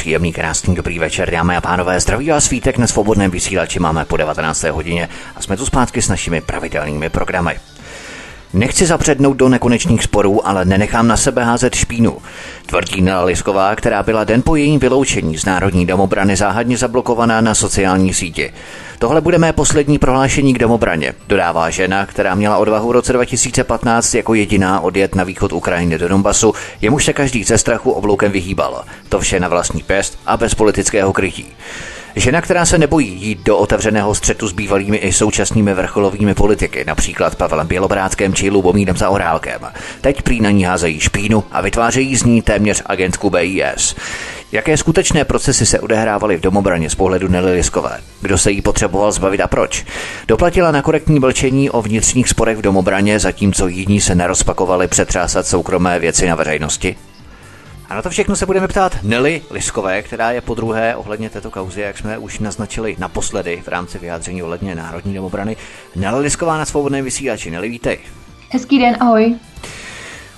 Příjemný, krásný, dobrý večer, dámy a pánové. Zdraví vás svítek na svobodném vysílači máme po 19. hodině a jsme tu zpátky s našimi pravidelnými programy. Nechci zapřednout do nekonečných sporů, ale nenechám na sebe házet špínu. Tvrdí Nela Lisková, která byla den po jejím vyloučení z Národní domobrany záhadně zablokovaná na sociální síti. Tohle bude mé poslední prohlášení k domobraně, dodává žena, která měla odvahu v roce 2015 jako jediná odjet na východ Ukrajiny do Donbasu, jemuž se každý ze strachu obloukem vyhýbal. To vše na vlastní pěst a bez politického krytí. Žena, která se nebojí jít do otevřeného střetu s bývalými i současnými vrcholovými politiky, například Pavelem Bělobrádkem či Lubomírem Zaorálkem. Teď prý na ní házejí špínu a vytvářejí z ní téměř agentku BIS. Jaké skutečné procesy se odehrávaly v domobraně z pohledu Nelly Liskové? Kdo se jí potřeboval zbavit a proč? Doplatila na korektní mlčení o vnitřních sporech v domobraně, zatímco jiní se nerozpakovali přetřásat soukromé věci na veřejnosti? A na to všechno se budeme ptát Nelly Liskové, která je po druhé ohledně této kauzy, jak jsme už naznačili naposledy v rámci vyjádření ohledně Národní domobrany. Nelly Lisková na svobodném vysílači. Nelly, vítej. Hezký den, ahoj.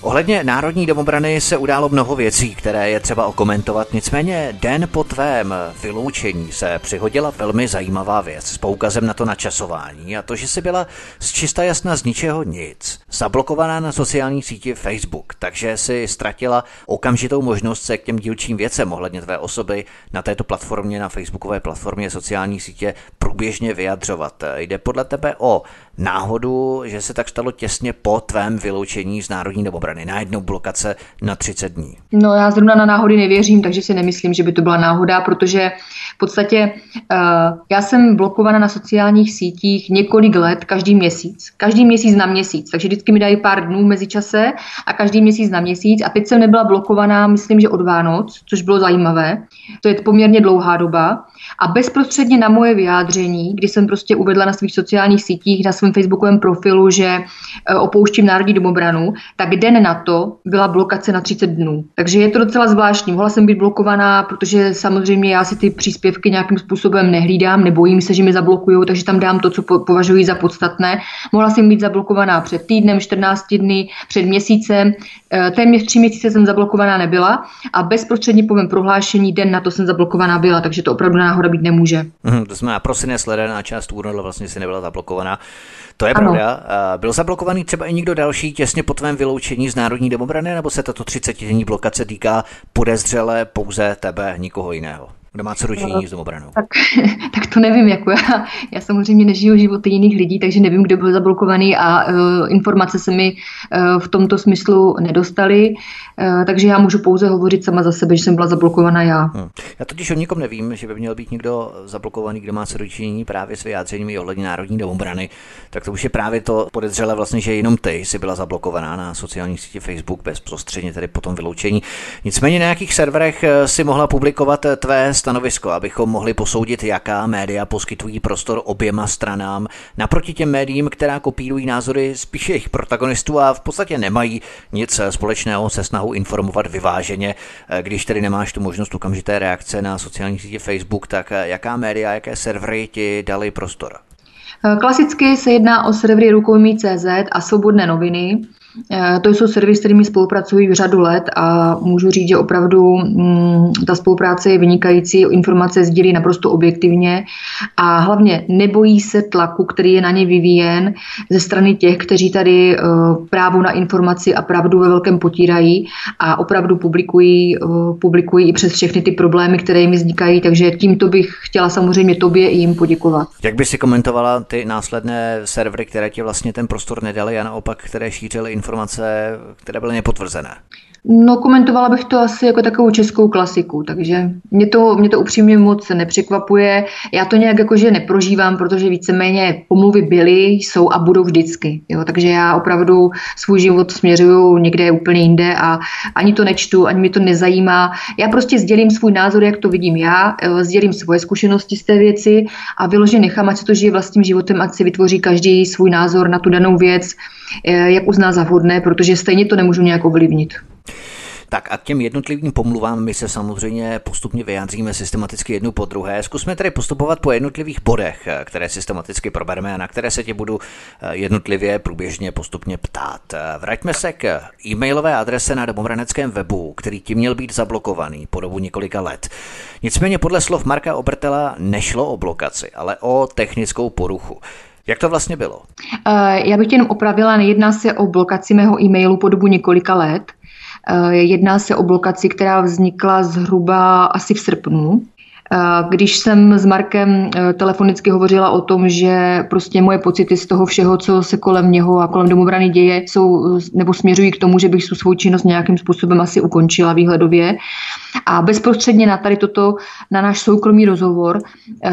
Ohledně Národní domobrany se událo mnoho věcí, které je třeba okomentovat, nicméně den po tvém vyloučení se přihodila velmi zajímavá věc s poukazem na to načasování a to, že jsi byla z čista jasna z ničeho nic, zablokovaná na sociální síti Facebook, takže si ztratila okamžitou možnost se k těm dílčím věcem ohledně tvé osoby na této platformě, na facebookové platformě sociální sítě průběžně vyjadřovat. Jde podle tebe o náhodu, že se tak stalo těsně po tvém vyloučení z Národní domobrany. Najednou blokace na 30 dní. No já zrovna na náhody nevěřím, takže si nemyslím, že by to byla náhoda, protože podstatě uh, já jsem blokovaná na sociálních sítích několik let, každý měsíc. Každý měsíc na měsíc, takže vždycky mi dají pár dnů mezi čase a každý měsíc na měsíc. A teď jsem nebyla blokovaná, myslím, že od Vánoc, což bylo zajímavé. To je poměrně dlouhá doba. A bezprostředně na moje vyjádření, kdy jsem prostě uvedla na svých sociálních sítích, na svém facebookovém profilu, že e, opouštím Národní domobranu, tak den na to byla blokace na 30 dnů. Takže je to docela zvláštní. Mohla jsem být blokovaná, protože samozřejmě já si ty příspěvky nějakým způsobem nehlídám, nebojím se, že mi zablokují, takže tam dám to, co považuji za podstatné. Mohla jsem být zablokovaná před týdnem, 14 dny, před měsícem. E, téměř tři měsíce jsem zablokovaná nebyla a bezprostředně po mém prohlášení den na to jsem zablokovaná byla, takže to opravdu náhoda být nemůže. Mm, to znamená prosinec, leden a část února vlastně si nebyla zablokovaná. To je ano. pravda. Byl zablokovaný třeba i někdo další těsně po tvém vyloučení z Národní domobrany, nebo se tato 30-denní blokace týká podezřele pouze tebe, nikoho jiného? Kdo má co dočinění no, s domobranou? Tak, tak to nevím, jako já, já samozřejmě nežiju životy jiných lidí, takže nevím, kdo byl zablokovaný a uh, informace se mi uh, v tomto smyslu nedostaly, uh, takže já můžu pouze hovořit sama za sebe, že jsem byla zablokovaná já. Hmm. Já totiž o nikom nevím, že by měl být někdo zablokovaný, kdo má co dočinění právě s vyjádřeními ohledně národní domobrany, tak to už je právě to podezřele vlastně, že jenom ty jsi byla zablokovaná na sociální síti Facebook bezprostředně tedy po tom vyloučení. Nicméně na nějakých serverech si mohla publikovat tvé stanovisko, abychom mohli posoudit, jaká média poskytují prostor oběma stranám, naproti těm médiím, která kopírují názory spíše jejich protagonistů a v podstatě nemají nic společného se snahou informovat vyváženě. Když tedy nemáš tu možnost okamžité reakce na sociální sítě Facebook, tak jaká média, jaké servery ti dali prostor? Klasicky se jedná o servery rukojmí.cz a svobodné noviny. Eh, to jsou servisy, s kterými spolupracují řadu let a můžu říct, že opravdu mm, ta spolupráce je vynikající, informace sdílí naprosto objektivně a hlavně nebojí se tlaku, který je na ně vyvíjen ze strany těch, kteří tady uh, právo na informaci a pravdu ve velkém potírají a opravdu publikují, uh, publikují i přes všechny ty problémy, které jim vznikají, takže tímto bych chtěla samozřejmě tobě i jim poděkovat. Jak by si komentovala ty následné servery, které ti vlastně ten prostor nedali a naopak, které šířily informace, které byly nepotvrzené. No, komentovala bych to asi jako takovou českou klasiku, takže mě to, mě to upřímně moc nepřekvapuje. Já to nějak jakože neprožívám, protože víceméně pomluvy byly, jsou a budou vždycky. Jo? Takže já opravdu svůj život směřuju někde úplně jinde a ani to nečtu, ani mi to nezajímá. Já prostě sdělím svůj názor, jak to vidím já, sdělím svoje zkušenosti z té věci a vyloženě nechám, ať se to žije vlastním životem, ať si vytvoří každý svůj názor na tu danou věc, eh, jak uzná za vhodné, protože stejně to nemůžu nějak ovlivnit. Tak a k těm jednotlivým pomluvám my se samozřejmě postupně vyjádříme systematicky jednu po druhé. Zkusme tedy postupovat po jednotlivých bodech, které systematicky probereme a na které se tě budu eh, jednotlivě průběžně postupně ptát. Vraťme se k e-mailové adrese na domovraneckém webu, který ti měl být zablokovaný po dobu několika let. Nicméně podle slov Marka Obertela nešlo o blokaci, ale o technickou poruchu. Jak to vlastně bylo? Eh, já bych tě jenom opravila, nejedná se o blokaci mého e-mailu po dobu několika let. Eh, jedná se o blokaci, která vznikla zhruba asi v srpnu. Eh, když jsem s Markem eh, telefonicky hovořila o tom, že prostě moje pocity z toho všeho, co se kolem něho a kolem domobrany děje, jsou nebo směřují k tomu, že bych tu svou činnost nějakým způsobem asi ukončila výhledově. A bezprostředně na tady toto, na náš soukromý rozhovor,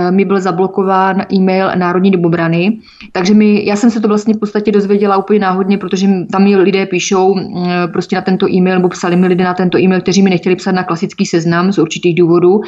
mi byl zablokován e-mail Národní domobrany. Takže mi, já jsem se to vlastně v podstatě dozvěděla úplně náhodně, protože tam mi lidé píšou prostě na tento e-mail, nebo psali mi lidé na tento e-mail, kteří mi nechtěli psát na klasický seznam z určitých důvodů.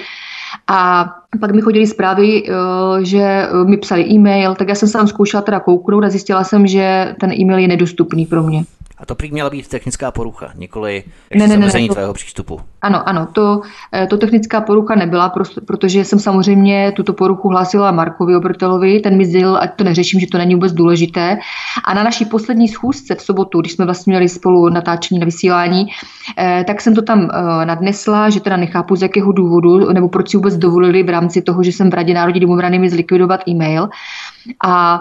A pak mi chodili zprávy, eh, že mi psali e-mail, tak já jsem se tam zkoušela teda kouknout a zjistila jsem, že ten e-mail je nedostupný pro mě. A to prý měla být technická porucha, nikoli ne, ne, ne, ne, to, tvého přístupu. Ano, ano, to, eh, to technická porucha nebyla, protože jsem samozřejmě tuto poruchu hlásila Markovi Obertelovi, ten mi sdělil, ať to neřeším, že to není vůbec důležité. A na naší poslední schůzce v sobotu, když jsme vlastně měli spolu natáčení na vysílání, eh, tak jsem to tam eh, nadnesla, že teda nechápu z jakého důvodu, nebo proč si vůbec dovolili v rámci toho, že jsem v Radě Národní domobrany mi zlikvidovat e-mail. A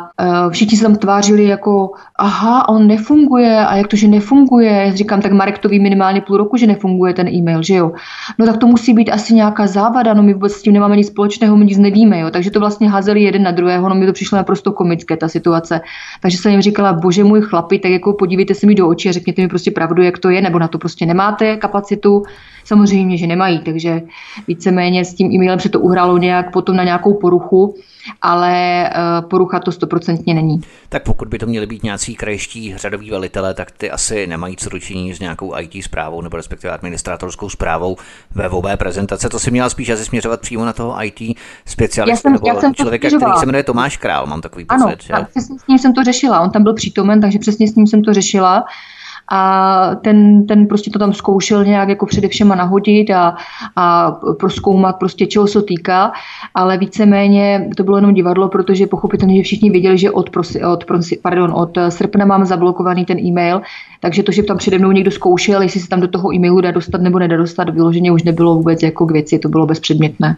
všichni se tam tvářili jako, aha, on nefunguje, a jak to, že nefunguje? Říkám, tak Marek to ví minimálně půl roku, že nefunguje ten e-mail, že jo? No tak to musí být asi nějaká závada, no my vůbec s tím nemáme nic společného, my nic nevíme, jo? Takže to vlastně házeli jeden na druhého, no mi to přišlo naprosto komické, ta situace. Takže jsem jim říkala, bože můj chlapi, tak jako podívejte se mi do očí a řekněte mi prostě pravdu, jak to je, nebo na to prostě nemáte kapacitu. Samozřejmě, že nemají, takže víceméně s tím e-mailem se to uhrálo nějak potom na nějakou poruchu ale eh, porucha to stoprocentně není. Tak pokud by to měly být nějací krajští řadoví velitelé, tak ty asi nemají co dočinění s nějakou IT zprávou nebo respektive administratorskou zprávou webové prezentace. To si měla spíš asi směřovat přímo na toho IT specialistu já jsem, nebo já jsem člověka, který se jmenuje Tomáš Král, mám takový pocit. Ano, že? přesně s ním jsem to řešila. On tam byl přítomen, takže přesně s ním jsem to řešila a ten, ten prostě to tam zkoušel nějak jako především nahodit a, a proskoumat prostě čeho se týká, ale víceméně to bylo jenom divadlo, protože pochopitelně, že všichni věděli, že od, prosi, od, pardon, od srpna mám zablokovaný ten e-mail, takže to, že tam přede mnou někdo zkoušel, jestli se tam do toho e-mailu dá dostat nebo nedá dostat, vyloženě už nebylo vůbec jako k věci, to bylo bezpředmětné.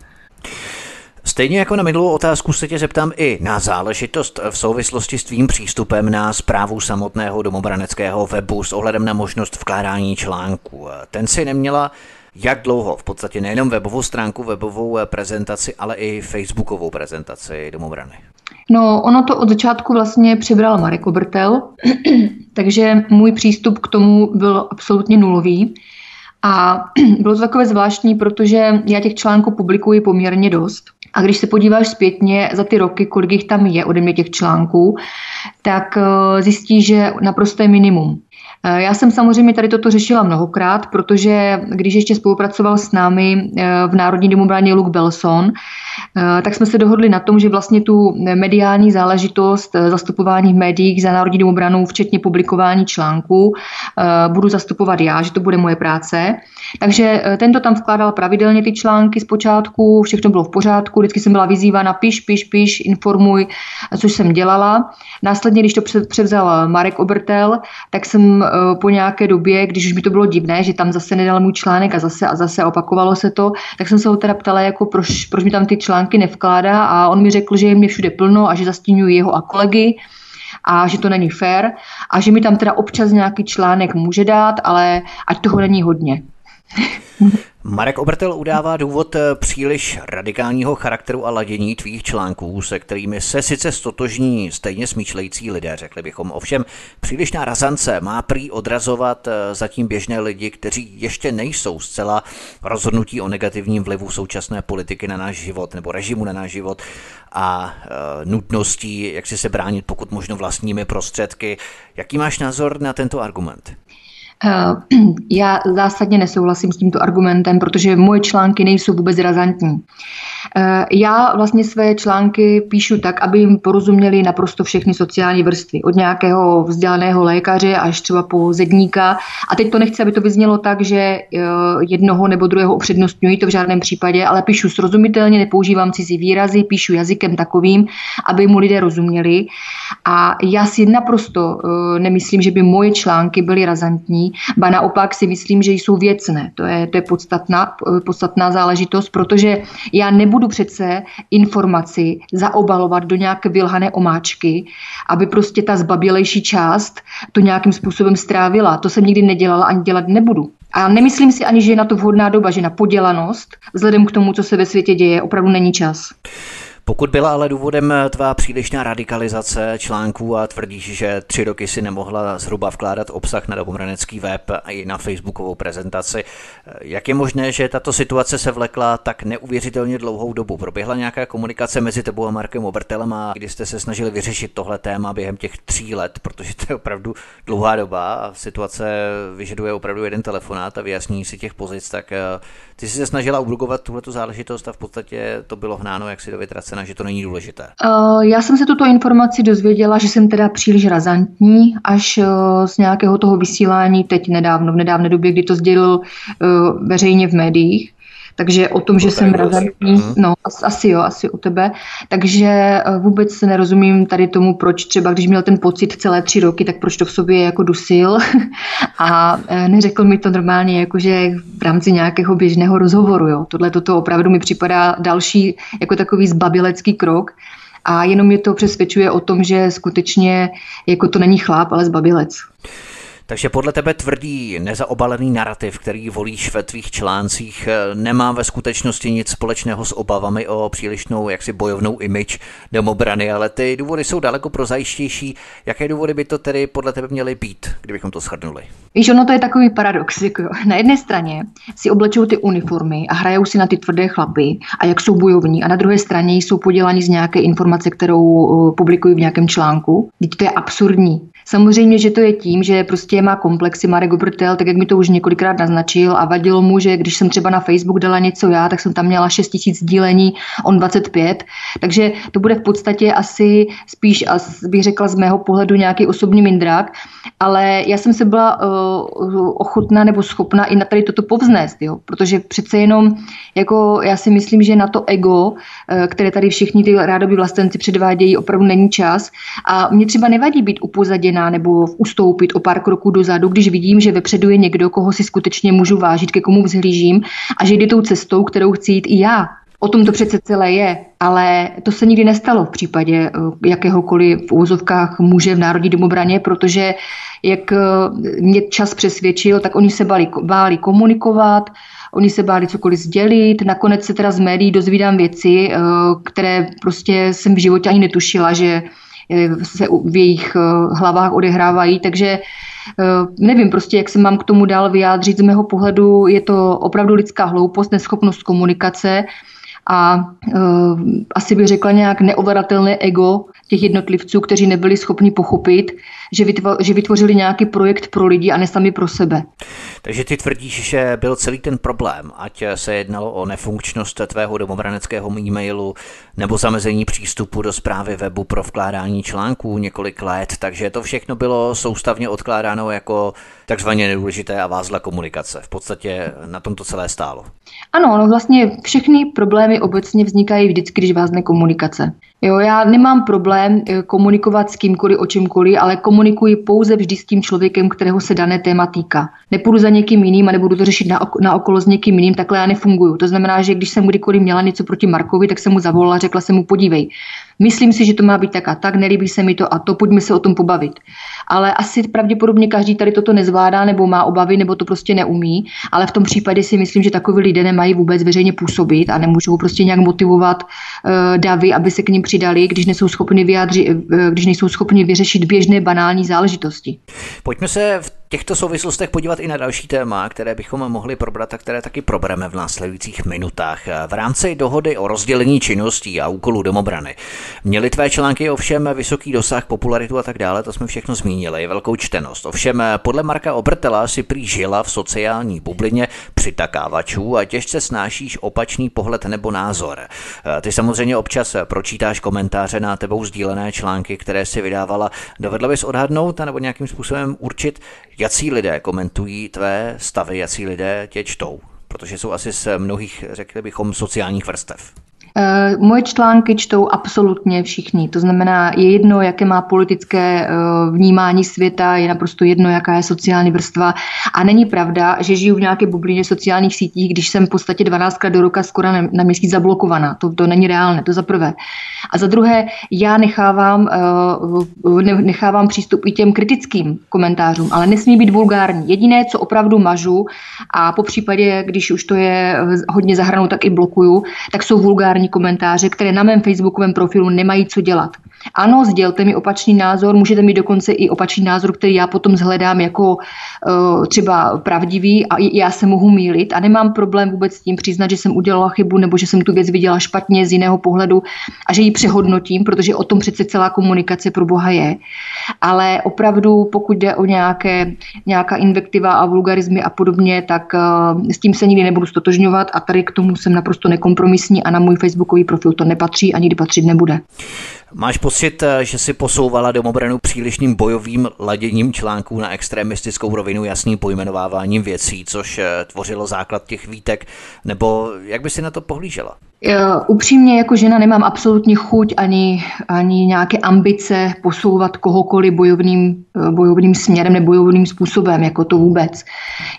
Stejně jako na minulou otázku se tě zeptám i na záležitost v souvislosti s tvým přístupem na zprávu samotného domobraneckého webu s ohledem na možnost vkládání článků. Ten si neměla jak dlouho? V podstatě nejenom webovou stránku, webovou prezentaci, ale i facebookovou prezentaci domobrany. No, ono to od začátku vlastně přebral Marek Obertel, takže můj přístup k tomu byl absolutně nulový. A bylo to takové zvláštní, protože já těch článků publikuji poměrně dost. A když se podíváš zpětně za ty roky, kolik jich tam je ode mě těch článků, tak eh, zjistíš, že naprosto je minimum. Eh, já jsem samozřejmě tady toto řešila mnohokrát, protože když ještě spolupracoval s námi eh, v Národní domobraně Luke Belson, tak jsme se dohodli na tom, že vlastně tu mediální záležitost eh, zastupování v médiích za národní domobranu, včetně publikování článků, eh, budu zastupovat já, že to bude moje práce. Takže tento tam vkládal pravidelně ty články z počátku, všechno bylo v pořádku, vždycky jsem byla vyzývána, piš, piš, piš, informuj, což jsem dělala. Následně, když to převzal Marek Obertel, tak jsem po nějaké době, když už mi to bylo divné, že tam zase nedal můj článek a zase a zase opakovalo se to, tak jsem se ho teda ptala, jako proč, proč mi tam ty články nevkládá a on mi řekl, že je mě všude plno a že zastínuju jeho a kolegy a že to není fér a že mi tam teda občas nějaký článek může dát, ale ať toho není hodně. Marek Obertel udává důvod eh, příliš radikálního charakteru a ladění tvých článků, se kterými se sice stotožní stejně smýšlející lidé, řekli bychom. Ovšem, přílišná razance má prý odrazovat eh, zatím běžné lidi, kteří ještě nejsou zcela rozhodnutí o negativním vlivu současné politiky na náš život nebo režimu na náš život a e, nutností, jak si se bránit pokud možno vlastními prostředky. Jaký máš názor na tento argument? Eh, já zásadně nesouhlasím s tímto argumentem, protože moje články nejsou vůbec razantní. Eh, já vlastně své články píšu tak, aby jim porozuměli naprosto všechny sociální vrstvy. Od nějakého vzdělaného lékaře až třeba po zedníka. A teď to nechci, aby to vyznělo tak, že eh, jednoho nebo druhého upřednostňuji, to v žádném případě, ale píšu srozumitelně, nepoužívám cizí výrazy, píšu jazykem takovým, aby mu lidé rozuměli. A já si naprosto nemyslím, že by moje články byly razantní, ba naopak si myslím, že jsou věcné. To je, to je podstatná, podstatná záležitost, protože já nebudu přece informaci zaobalovat do nějaké vylhané omáčky, aby prostě ta zbabělejší část to nějakým způsobem strávila. To jsem nikdy nedělala ani dělat nebudu. A nemyslím si ani, že je na to vhodná doba, že na podělanost, vzhledem k tomu, co se ve světě děje, opravdu není čas. Pokud byla ale důvodem tvá přílišná radikalizace článků a tvrdíš, že tři roky si nemohla zhruba vkládat obsah na dobomranecký web a i na facebookovou prezentaci, jak je možné, že tato situace se vlekla tak neuvěřitelně dlouhou dobu? Proběhla nějaká komunikace mezi tebou a Markem Obertelem a kdy jste se snažili vyřešit tohle téma během těch tří let, protože to je opravdu dlouhá doba a situace vyžaduje opravdu jeden telefonát a vyjasnění si těch pozic, tak eh, ty jsi se snažila ubrugovat tuhle záležitost a v podstatě to bylo hnáno jak si do vytrace vyvracena, že to není důležité? Uh, já jsem se tuto informaci dozvěděla, že jsem teda příliš razantní, až uh, z nějakého toho vysílání teď nedávno, v nedávné době, kdy to sdělil uh, veřejně v médiích. Takže o tom, že jsem razantní, no asi jo, asi u tebe. Takže eh, vůbec nerozumím tady tomu, proč třeba, když měl ten pocit celé tři roky, tak proč to v sobě jako dusil a eh, neřekl mi to normálně jakože v rámci nějakého běžného rozhovoru. Jo. Tohle toto opravdu mi připadá další jako takový zbabilecký krok a jenom mě to přesvědčuje o tom, že skutečně jako to není chlap, ale zbabilec. Takže podle tebe tvrdý nezaobalený narrativ, který volíš ve tvých článcích, eh, nemá ve skutečnosti nic společného s obavami o přílišnou jaksi bojovnou image domobrany, ale ty důvody jsou daleko prozajistější. Jaké důvody by to tedy podle tebe měly být, kdybychom to shrnuli? Víš, ono to je takový paradox. Jako na jedné straně si oblečou ty uniformy a hrajou si na ty tvrdé chlapy a jak jsou bojovní a na druhé straně jsou podělaní z nějaké informace, kterou eh, publikují v nějakém článku. Teď to je absurdní. Samozřejmě, že to je tím, že prostě má komplexy Marek Obertel, tak jak mi to už několikrát naznačil a vadilo mu, že když jsem třeba na Facebook dala něco já, tak jsem tam měla 6 tisíc dílení, on 25. Takže to bude v podstatě asi spíš, bych řekla z mého pohledu nějaký osobní mindrák, ale já jsem se byla uh, ochotná nebo schopná i na tady toto povznést, jo? protože přece jenom jako já si myslím, že na to ego, uh, které tady všichni ty rádoby vlastenci předvádějí, opravdu není čas a mě třeba nevadí být upozaděná změna nebo ustoupit o pár kroků dozadu, když vidím, že vepředu je někdo, koho si skutečně můžu vážit, ke komu vzhlížím a že jde tou cestou, kterou chci jít i já. O tom to přece celé je, ale to se nikdy nestalo v případě eh, jakéhokoliv v úvozovkách muže v Národní domobraně, protože jak eh, mě čas přesvědčil, tak oni se báli, báli komunikovat, oni se báli cokoliv sdělit, nakonec se teda z médií dozvídám věci, eh, které prostě jsem v životě ani netušila, že se v jejich eh, hlavách odehrávají, takže eh, nevím prostě, jak se mám k tomu dál vyjádřit. Z mého pohledu je to opravdu lidská hloupost, neschopnost komunikace a uh, asi bych řekla nějak neovladatelné ego těch jednotlivců, kteří nebyli schopni pochopit, že, vytvo- že vytvořili nějaký projekt pro lidi a ne sami pro sebe. Takže ty tvrdíš, že byl celý ten problém, ať se jednalo o nefunkčnost tvého domobraneckého e-mailu nebo zamezení přístupu do zprávy webu pro vkládání článků několik let, takže to všechno bylo soustavně odkládáno jako takzvaně nedůležité a vázla komunikace. V podstatě na tom to celé stálo. Ano, no vlastně všechny problémy obecně vznikají vždycky, když vázne komunikace. Jo, já nemám problém eh, komunikovat s kýmkoliv o čemkoliv, ale komunikuji pouze vždy s tím člověkem, kterého se dané téma týká. Nepůjdu za někým jiným a nebudu to řešit na, na okolo s někým jiným, takhle já nefunguju. To znamená, že když jsem kdykoliv měla něco proti Markovi, tak jsem mu zavolala, řekla jsem mu, podívej, myslím si, že to má být tak a tak, nelíbí se mi to a to, pojďme se o tom pobavit. Ale asi pravděpodobně každý tady toto nezvládá nebo má obavy, nebo to prostě neumí, ale v tom případě si myslím, že takový lidé nemají vůbec veřejně působit a nemůžou prostě nějak motivovat uh, davy, aby se k ním přidali, když nejsou schopni vyjádřit, uh, když nejsou schopni vyřešit běžné banální záležitosti. Pojďme se v těchto souvislostech podívat i na další téma, které bychom mohli probrat a které taky probereme v následujících minutách. V rámci dohody o rozdělení činností a úkolů domobrany měly tvé články ovšem vysoký dosah, popularitu a tak dále, to jsme všechno zmínili, velkou čtenost. Ovšem podle Marka Obrtela si prý žila v sociální bublině přitakávačů a těžce snášíš opačný pohled nebo názor. Ty samozřejmě občas pročítáš komentáře na tebou sdílené články, které si vydávala. Dovedla bys odhadnout nebo nějakým způsobem určit, jací lidé komentují tvé stavy, jací lidé tě čtou, protože jsou asi z mnohých, řekli bychom, sociálních vrstev. Eh, moje články čtou absolutně všichni. To znamená, je jedno, jaké má politické eh, vnímání světa, je naprosto jedno, jaká je sociální vrstva. A není pravda, že žiju v nějaké bublině sociálních sítích, když jsem v podstatě 12krát do roka skoro na, měsíc zablokovaná. To, to není reálné, to za prvé. A za druhé, já nechávám, eh, nechávám přístup i těm kritickým komentářům, ale nesmí být vulgární. Jediné, co opravdu mažu, a po případě, když už to je hodně zahranou, tak i blokuju, tak jsou vulgární vulgární komentáře, které na mém facebookovém profilu nemají co dělat. Ano, sdělte mi opačný názor, můžete mít dokonce i opačný názor, který já potom zhledám jako uh, třeba pravdivý a já se mohu mílit a nemám problém vůbec s tím přiznat, že jsem udělala chybu nebo že jsem tu věc viděla špatně z jiného pohledu a že ji přehodnotím, protože o tom přece celá komunikace pro Boha je. Ale opravdu, pokud jde o nějaké, nějaká invektiva a vulgarizmy a podobně, tak uh, s tím se nikdy nebudu stotožňovat a tady k tomu jsem naprosto nekompromisní a na můj facebookový profil to nepatří a nikdy patřit nebude. Máš pocit, eh, že si posouvala domobranu přílišným bojovým laděním článků na extremistickou rovinu jasným pojmenováváním věcí, což eh, tvořilo základ těch výtek, nebo jak by si na to pohlížela? Upřímně jako žena nemám absolutně chuť ani, ani nějaké ambice posouvat kohokoliv bojovným, eh, bojovným směrem nebo bojovným způsobem, jako to vůbec.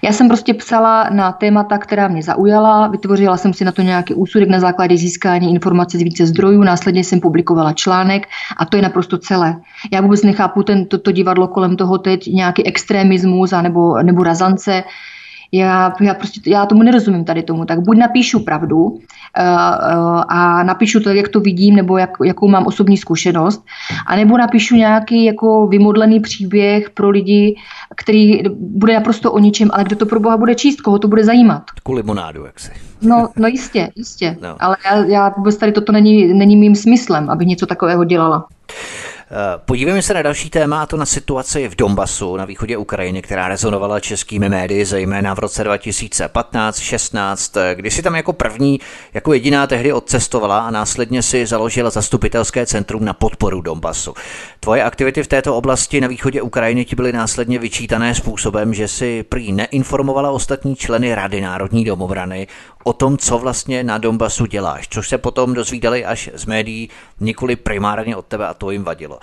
Já jsem prostě psala na témata, která mě zaujala, vytvořila jsem si na to nějaký úsudek na základě získání informací z více zdrojů, následně jsem publikovala článek a to je naprosto celé. Já vůbec nechápu ten, to, to divadlo kolem toho teď, nějaký extremismus a nebo, nebo razance, já, já prostě já tomu nerozumím tady tomu, tak buď napíšu pravdu uh, uh, a napíšu to, jak to vidím, nebo jak, jakou mám osobní zkušenost, anebo napíšu nějaký jako vymodlený příběh pro lidi, který bude naprosto o ničem, ale kdo to pro Boha bude číst, koho to bude zajímat. Ku limonádu, jak si. No, no jistě, jistě. No. Ale já, já vůbec tady toto není, není mým smyslem, abych něco takového dělala. Eh, podívejme se na další téma, a to na situaci v Donbasu na východě Ukrajiny, která rezonovala českými médii, zejména v roce 2015-16, eh, kdy si tam jako první, jako jediná tehdy odcestovala a následně si založila zastupitelské centrum na podporu Donbasu. Tvoje aktivity v této oblasti na východě Ukrajiny ti byly následně vyčítané způsobem, že si prý neinformovala ostatní členy Rady národní domobrany o tom, co vlastně na Donbasu děláš, což se potom dozvídali až z médií, nikoli primárně od tebe a to jim vadilo.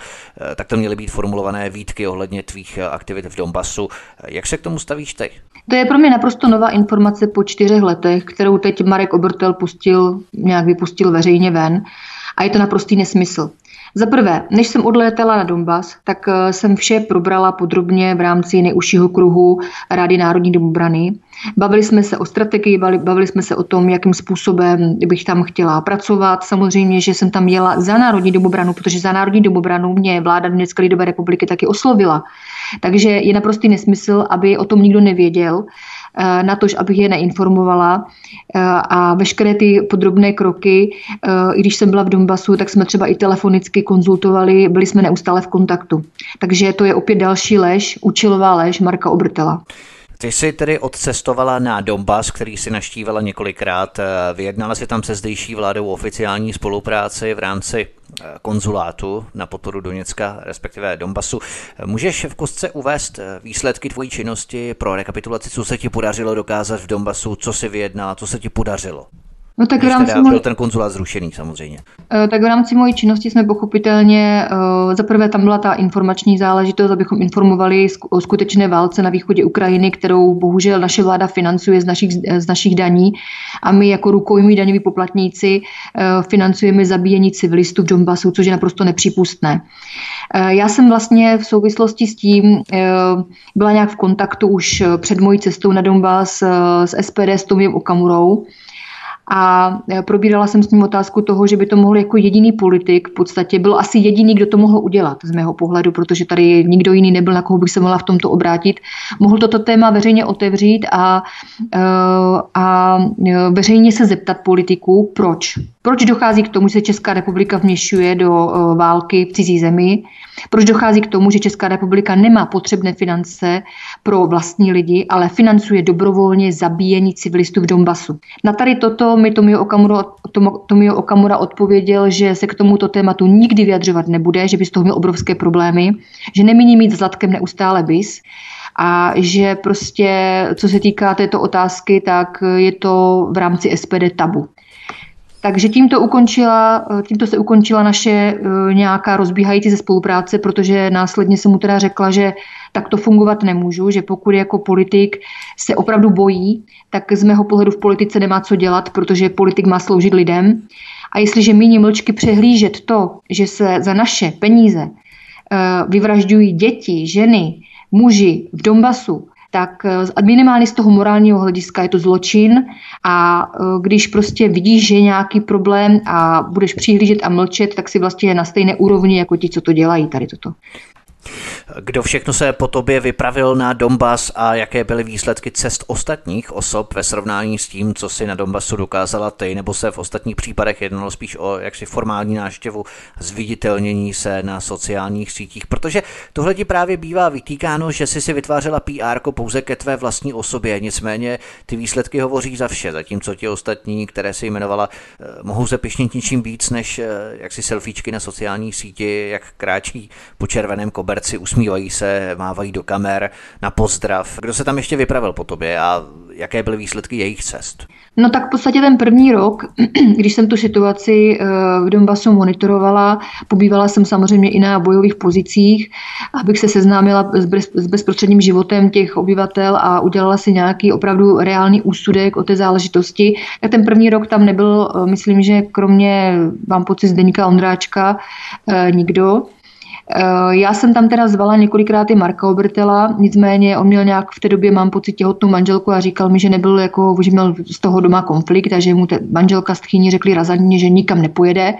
Eh, tak to měly být formulované výtky ohledně tvých eh, aktivit v Donbasu. Eh, jak se k tomu stavíš ty? To je pro mě naprosto nová informace po čtyřech letech, kterou teď Marek Obertel pustil, nějak vypustil veřejně ven. A je to naprostý nesmysl. Za prvé, než jsem odlétala na Donbass, tak jsem vše probrala podrobně v rámci nejužšího kruhu Rády národní domobrany. Bavili jsme se o strategii, bavili jsme se o tom, jakým způsobem bych tam chtěla pracovat. Samozřejmě, že jsem tam jela za Národní domobranu, protože za Národní domobranu mě vláda Donetské lidové republiky taky oslovila. Takže je naprostý nesmysl, aby o tom nikdo nevěděl eh, na to, abych je neinformovala eh, a veškeré ty podrobné kroky, eh, i když jsem byla v Donbasu, tak jsme třeba i telefonicky konzultovali, byli jsme neustále v kontaktu. Takže to je opět další lež, účelová lež Marka Obrtela. Ty jsi tedy odcestovala na Donbass, který si naštívala několikrát. Eh, vyjednala si tam se zdejší vládou oficiální spolupráci v rámci eh, konzulátu na podporu Doněcka, respektive Donbasu. Můžeš v kostce uvést eh, výsledky tvojí činnosti pro rekapitulaci, co se ti podařilo dokázat v Donbasu, co si vyjednala, co se ti podařilo? No tak v rámci můj... byl ten konzulát zrušený samozřejmě. Eh, tak v rámci mojí činnosti jsme pochopitelně, eh, za prvé tam byla ta informační záležitost, abychom informovali o skutečné válce na východě Ukrajiny, kterou bohužel naše vláda financuje z našich, z našich daní a my jako rukojmí daňoví poplatníci eh, financujeme zabíjení civilistů v Donbasu, což je naprosto nepřípustné. Já jsem vlastně v souvislosti s tím byla nějak v kontaktu už před mojí cestou na Donbas s SPD s Tomiem Okamurou, a e, probírala jsem s ním otázku toho, že by to mohl jako jediný politik, v podstatě byl asi jediný, kdo to mohl udělat z mého pohledu, protože tady nikdo jiný nebyl, na koho bych se mohla v tomto obrátit. Mohl toto téma veřejně otevřít a, e, a e, veřejně se zeptat politiků, proč. Proč dochází k tomu, že se Česká republika vměšuje do války v cizí zemi? Proč dochází k tomu, že Česká republika nemá potřebné finance pro vlastní lidi, ale financuje dobrovolně zabíjení civilistů v Donbasu? Na tady toto mi Tomio Okamura, Tomio Okamura odpověděl, že se k tomuto tématu nikdy vyjadřovat nebude, že by z toho měl obrovské problémy, že nemíní mít zlatkem neustále bis a že prostě, co se týká této otázky, tak je to v rámci SPD tabu. Takže tímto, ukončila, tímto se ukončila naše eh, nějaká rozbíhající ze spolupráce, protože následně jsem mu teda řekla, že tak to fungovat nemůžu, že pokud jako politik se opravdu bojí, tak z mého pohledu v politice nemá co dělat, protože politik má sloužit lidem. A jestliže míní mlčky přehlížet to, že se za naše peníze eh, vyvražďují děti, ženy, muži v Donbasu, tak eh, minimálně z toho morálního hlediska je to zločin a eh, když prostě vidíš, že je nějaký problém a budeš přihlížet a mlčet, tak si vlastně je na stejné úrovni jako ti, co to dělají tady toto. Kdo všechno se po tobě vypravil na Donbass a jaké byly výsledky cest ostatních osob ve srovnání s tím, co si na Donbassu dokázala ty, nebo se v ostatních případech jednalo spíš o jaksi formální návštěvu, zviditelnění se na sociálních sítích, protože tohle ti právě bývá vytýkáno, že si si vytvářela PR pouze ke tvé vlastní osobě, nicméně ty výsledky hovoří za vše, zatímco ti ostatní, které si jmenovala, eh, mohou se pišnit ničím víc než eh, jaksi selfiečky na sociální síti, jak kráčí po červeném koberci, usmívají se, mávají do kamer na pozdrav. Kdo se tam ještě vypravil po tobě a jaké byly výsledky jejich cest? No tak v podstatě ten první rok, když jsem tu situaci eh, v Donbasu monitorovala, pobývala jsem samozřejmě i na bojových pozicích, abych se seznámila s, bez, s bezprostředním životem těch obyvatel a udělala si nějaký opravdu reálný úsudek o té záležitosti. Tak ten první rok tam nebyl, eh, myslím, že kromě, mám pocit, Zdeníka Ondráčka, eh, nikdo. Eh, já jsem tam teda zvala několikrát i Marka Obertela, nicméně on měl nějak v té době, mám pocit, těhotnou manželku a říkal mi, že nebyl jako, že měl z toho doma konflikt, takže mu manželka s tchýní řekli razantně, že nikam nepojede.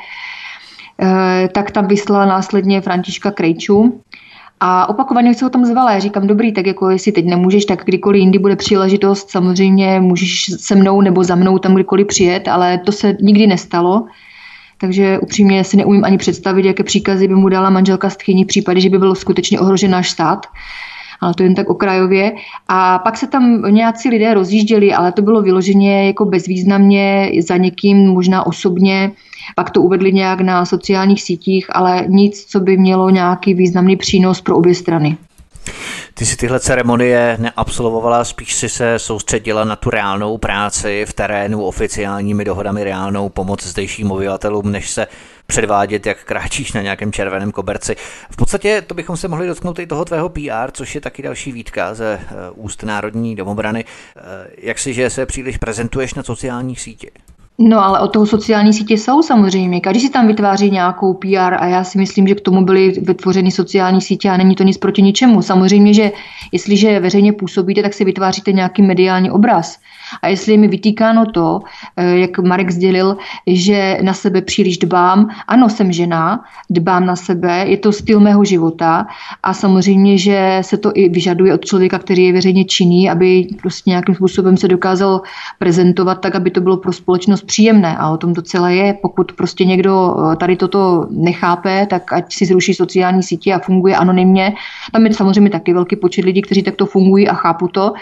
Eh, tak tam vyslala následně Františka Krejču, a opakovaně se ho tam zvala. Já říkám, dobrý, tak jako jestli teď nemůžeš, tak kdykoliv jindy bude příležitost, samozřejmě můžeš se mnou nebo za mnou tam kdykoliv přijet, ale to se nikdy nestalo takže upřímně si neumím ani představit, jaké příkazy by mu dala manželka z tchyní v případě, že by byl skutečně ohrožen náš stát ale to jen tak okrajově. A pak se tam nějací lidé rozjížděli, ale to bylo vyloženě jako bezvýznamně za někým, možná osobně. Pak to uvedli nějak na sociálních sítích, ale nic, co by mělo nějaký významný přínos pro obě strany. Ty si tyhle ceremonie neabsolvovala, spíš si se soustředila na tu reálnou práci v terénu, oficiálními dohodami reálnou pomoc zdejším obyvatelům, než se předvádět, jak kráčíš na nějakém červeném koberci. V podstatě to bychom se mohli dotknout i toho tvého PR, což je taky další výtka ze eh, úst Národní domobrany. Eh, jak si, že se příliš prezentuješ na sociálních sítích? No ale o toho sociální sítě jsou samozřejmě. Každý si tam vytváří nějakou PR a já si myslím, že k tomu byly vytvořeny sociální sítě a není to nic proti ničemu. Samozřejmě, že jestliže veřejně působíte, tak si vytváříte nějaký mediální obraz. A jestli je mi vytýkáno to, eh, jak Marek sdělil, že na sebe příliš dbám, ano, jsem žena, dbám na sebe, je to styl mého života a samozřejmě, že se to i vyžaduje od člověka, který je veřejně činný, aby prostě nějakým způsobem se dokázal prezentovat tak, aby to bylo pro společnost příjemné. A o tom to celé je. Pokud prostě někdo eh, tady toto nechápe, tak ať si zruší sociální sítě a funguje anonymně. Tam je samozřejmě taky velký počet lidí, kteří takto fungují a chápu to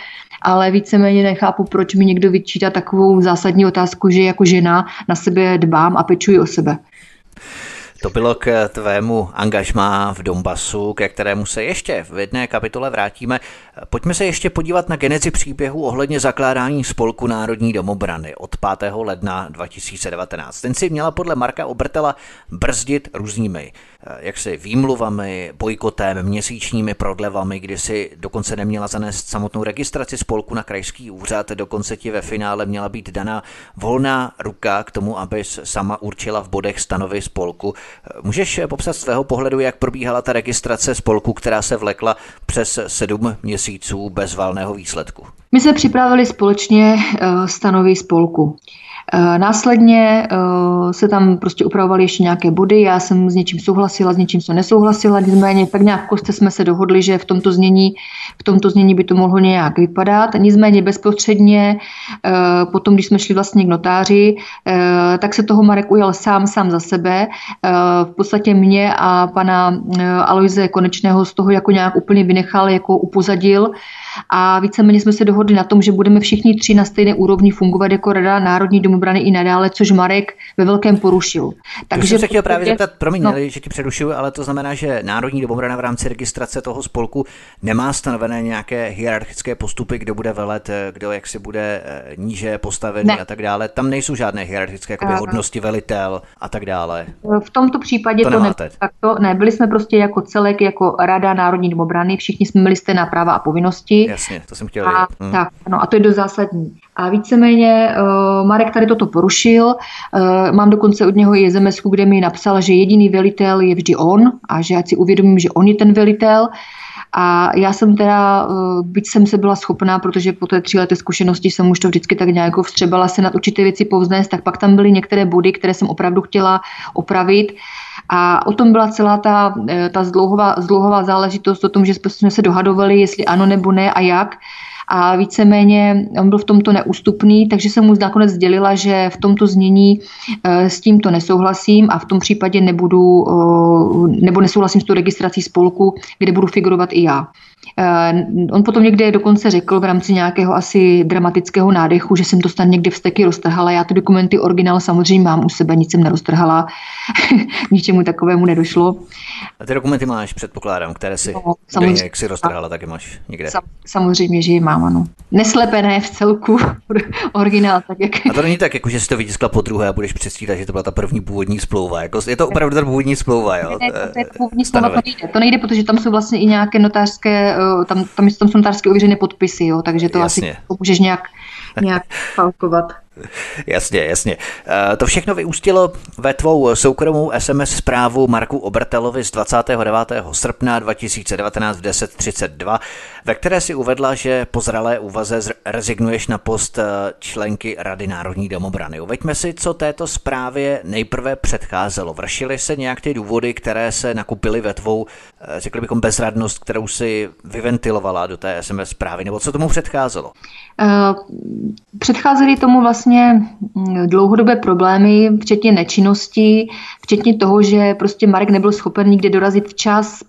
ale víceméně nechápu, proč mi někdo vyčítá takovou zásadní otázku, že jako žena na sebe dbám a pečuji o sebe. To bylo k tvému angažmá v Donbasu, ke kterému se ještě v jedné kapitole vrátíme. Pojďme se ještě podívat na genezi příběhu ohledně zakládání spolku Národní domobrany od 5. ledna 2019. Ten si měla podle Marka Obertela brzdit různými jaksi výmluvami, bojkotem, měsíčními prodlevami, kdy si dokonce neměla zanést samotnou registraci spolku na krajský úřad, dokonce ti ve finále měla být dana volná ruka k tomu, abys sama určila v bodech stanovy spolku. Můžeš popsat z tvého pohledu, jak probíhala ta registrace spolku, která se vlekla přes sedm měsíců bez valného výsledku? My jsme připravili společně eh, stanovy spolku. Eh, následně eh, se tam prostě upravovaly ještě nějaké body, já jsem s něčím souhlasila, s něčím jsem nesouhlasila, nicméně tak nějak koste jsme se dohodli, že v tomto znění, v tomto znění by to mohlo nějak vypadat. Nicméně bezprostředně, eh, potom, když jsme šli vlastně k notáři, tak se toho Marek ujal sám, sám za sebe. V podstatě mě a pana Aloise Konečného z toho jako nějak úplně vynechal, jako upozadil a víceméně jsme se dohodli na tom, že budeme všichni tři na stejné úrovni fungovat jako Rada Národní domobrany i nadále, což Marek ve velkém porušil. Takže jsem se chtěl právě zeptat, promiň, no. že ti přerušuju, ale to znamená, že Národní domobrana v rámci registrace toho spolku nemá stanovené nějaké hierarchické postupy, kdo bude velet, kdo jak si bude eh, níže postavený ne. a tak dále. Tam nejsou žádné hierarchické jakoby, hodnosti velitel a tak dále. V tomto případě to, to ne, tak to ne, byli jsme prostě jako celek, jako Rada Národní domobrany, všichni jsme měli stejná práva a povinnosti. Jasně, to jsem chtěl a, hmm. tak, no, a to je do zásadní. A víceméně uh, Marek tady toto porušil. Uh, mám dokonce od něho i sms kde mi napsal, že jediný velitel je vždy on a že já si uvědomím, že on je ten velitel. A já jsem teda, uh, byť jsem se byla schopná, protože po té leté zkušenosti jsem už to vždycky tak nějak vstřebala se nad určité věci povznést, tak pak tam byly některé body, které jsem opravdu chtěla opravit. A o tom byla celá ta, ta zdlouhová, zdlouhová záležitost, o tom, že jsme se dohadovali, jestli ano nebo ne a jak a víceméně on byl v tomto neústupný, takže jsem mu nakonec sdělila, že v tomto znění eh, s tímto nesouhlasím a v tom případě nebudu, eh, nebo nesouhlasím s tou registrací spolku, kde budu figurovat i já. Eh, on potom někde dokonce řekl v rámci nějakého asi dramatického nádechu, že jsem to snad někde vsteky roztrhala. Já ty dokumenty originál samozřejmě mám u sebe, nic jsem neroztrhala, ničemu takovému nedošlo. A ty dokumenty máš, předpokládám, které si, no, samozřejmě, jak si roztrhala, taky máš někde. Sam, samozřejmě, že je mám, ano. Neslepené v celku originál. Tak jak... A to není tak, jako, že jsi to vytiskla po druhé a budeš předstírat, že to byla ta první původní splouva. Jako, je to opravdu ta původní splouva, jo? Ne, ne, to, je původní splouva, to nejde. To nejde, protože tam jsou vlastně i nějaké notářské, eh, tam, tam, tam jsou notářské ověřené podpisy, jo? takže to Jasně. asi můžeš nějak, nějak falkovat. Jasně, jasně. Eh, to všechno vyústilo ve tvou soukromou SMS zprávu Marku Obertelovi z 29. srpna 2019 v 10.32, ve které si uvedla, že po zralé úvaze rezignuješ na post eh, členky Rady Národní domobrany. Uveďme si, co této zprávě nejprve předcházelo. Vršily se nějak ty důvody, které se nakupily ve tvou, eh, řekli bychom, bezradnost, kterou si vyventilovala do té SMS zprávy, nebo co tomu předcházelo? Předcházely tomu vlastně mm, dlouhodobé problémy, včetně nečinnosti, včetně toho, že prostě Marek nebyl schopen nikde dorazit včas,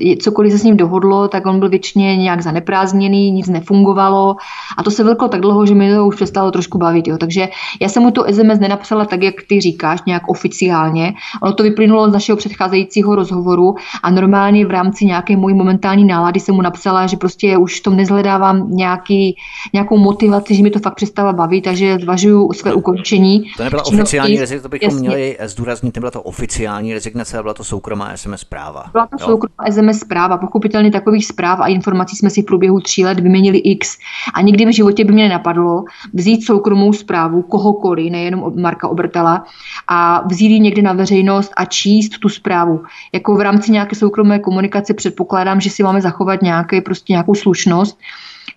eh, cokoliv se s ním dohodlo, tak on byl většině nějak zaneprázdněný, nic nefungovalo a to se velko tak dlouho, že mi to už přestalo trošku bavit. Jo. Takže já jsem mu to SMS nenapsala tak, jak ty říkáš, nějak oficiálně. Ono to vyplynulo z našeho předcházejícího rozhovoru a normálně v rámci nějaké mojí momentální nálady jsem mu napsala, že prostě už tom nezhledávám nějaký, nějakou motivaci, že mi to fakt přestává bavit, takže zvažuju své ukončení. To nebyla oficiální rezignace, to bychom jasně. měli zdůraznit, nebyla to oficiální rezignace, byla to soukromá SMS zpráva. Byla to jo? soukromá SMS zpráva. Pochopitelně takových zpráv a informací jsme si v průběhu tří let vyměnili X. A nikdy v životě by mě nenapadlo vzít soukromou zprávu kohokoliv, nejenom Marka Obertela, a vzít ji někde na veřejnost a číst tu zprávu. Jako v rámci nějaké soukromé komunikace předpokládám, že si máme zachovat nějaké, prostě nějakou slušnost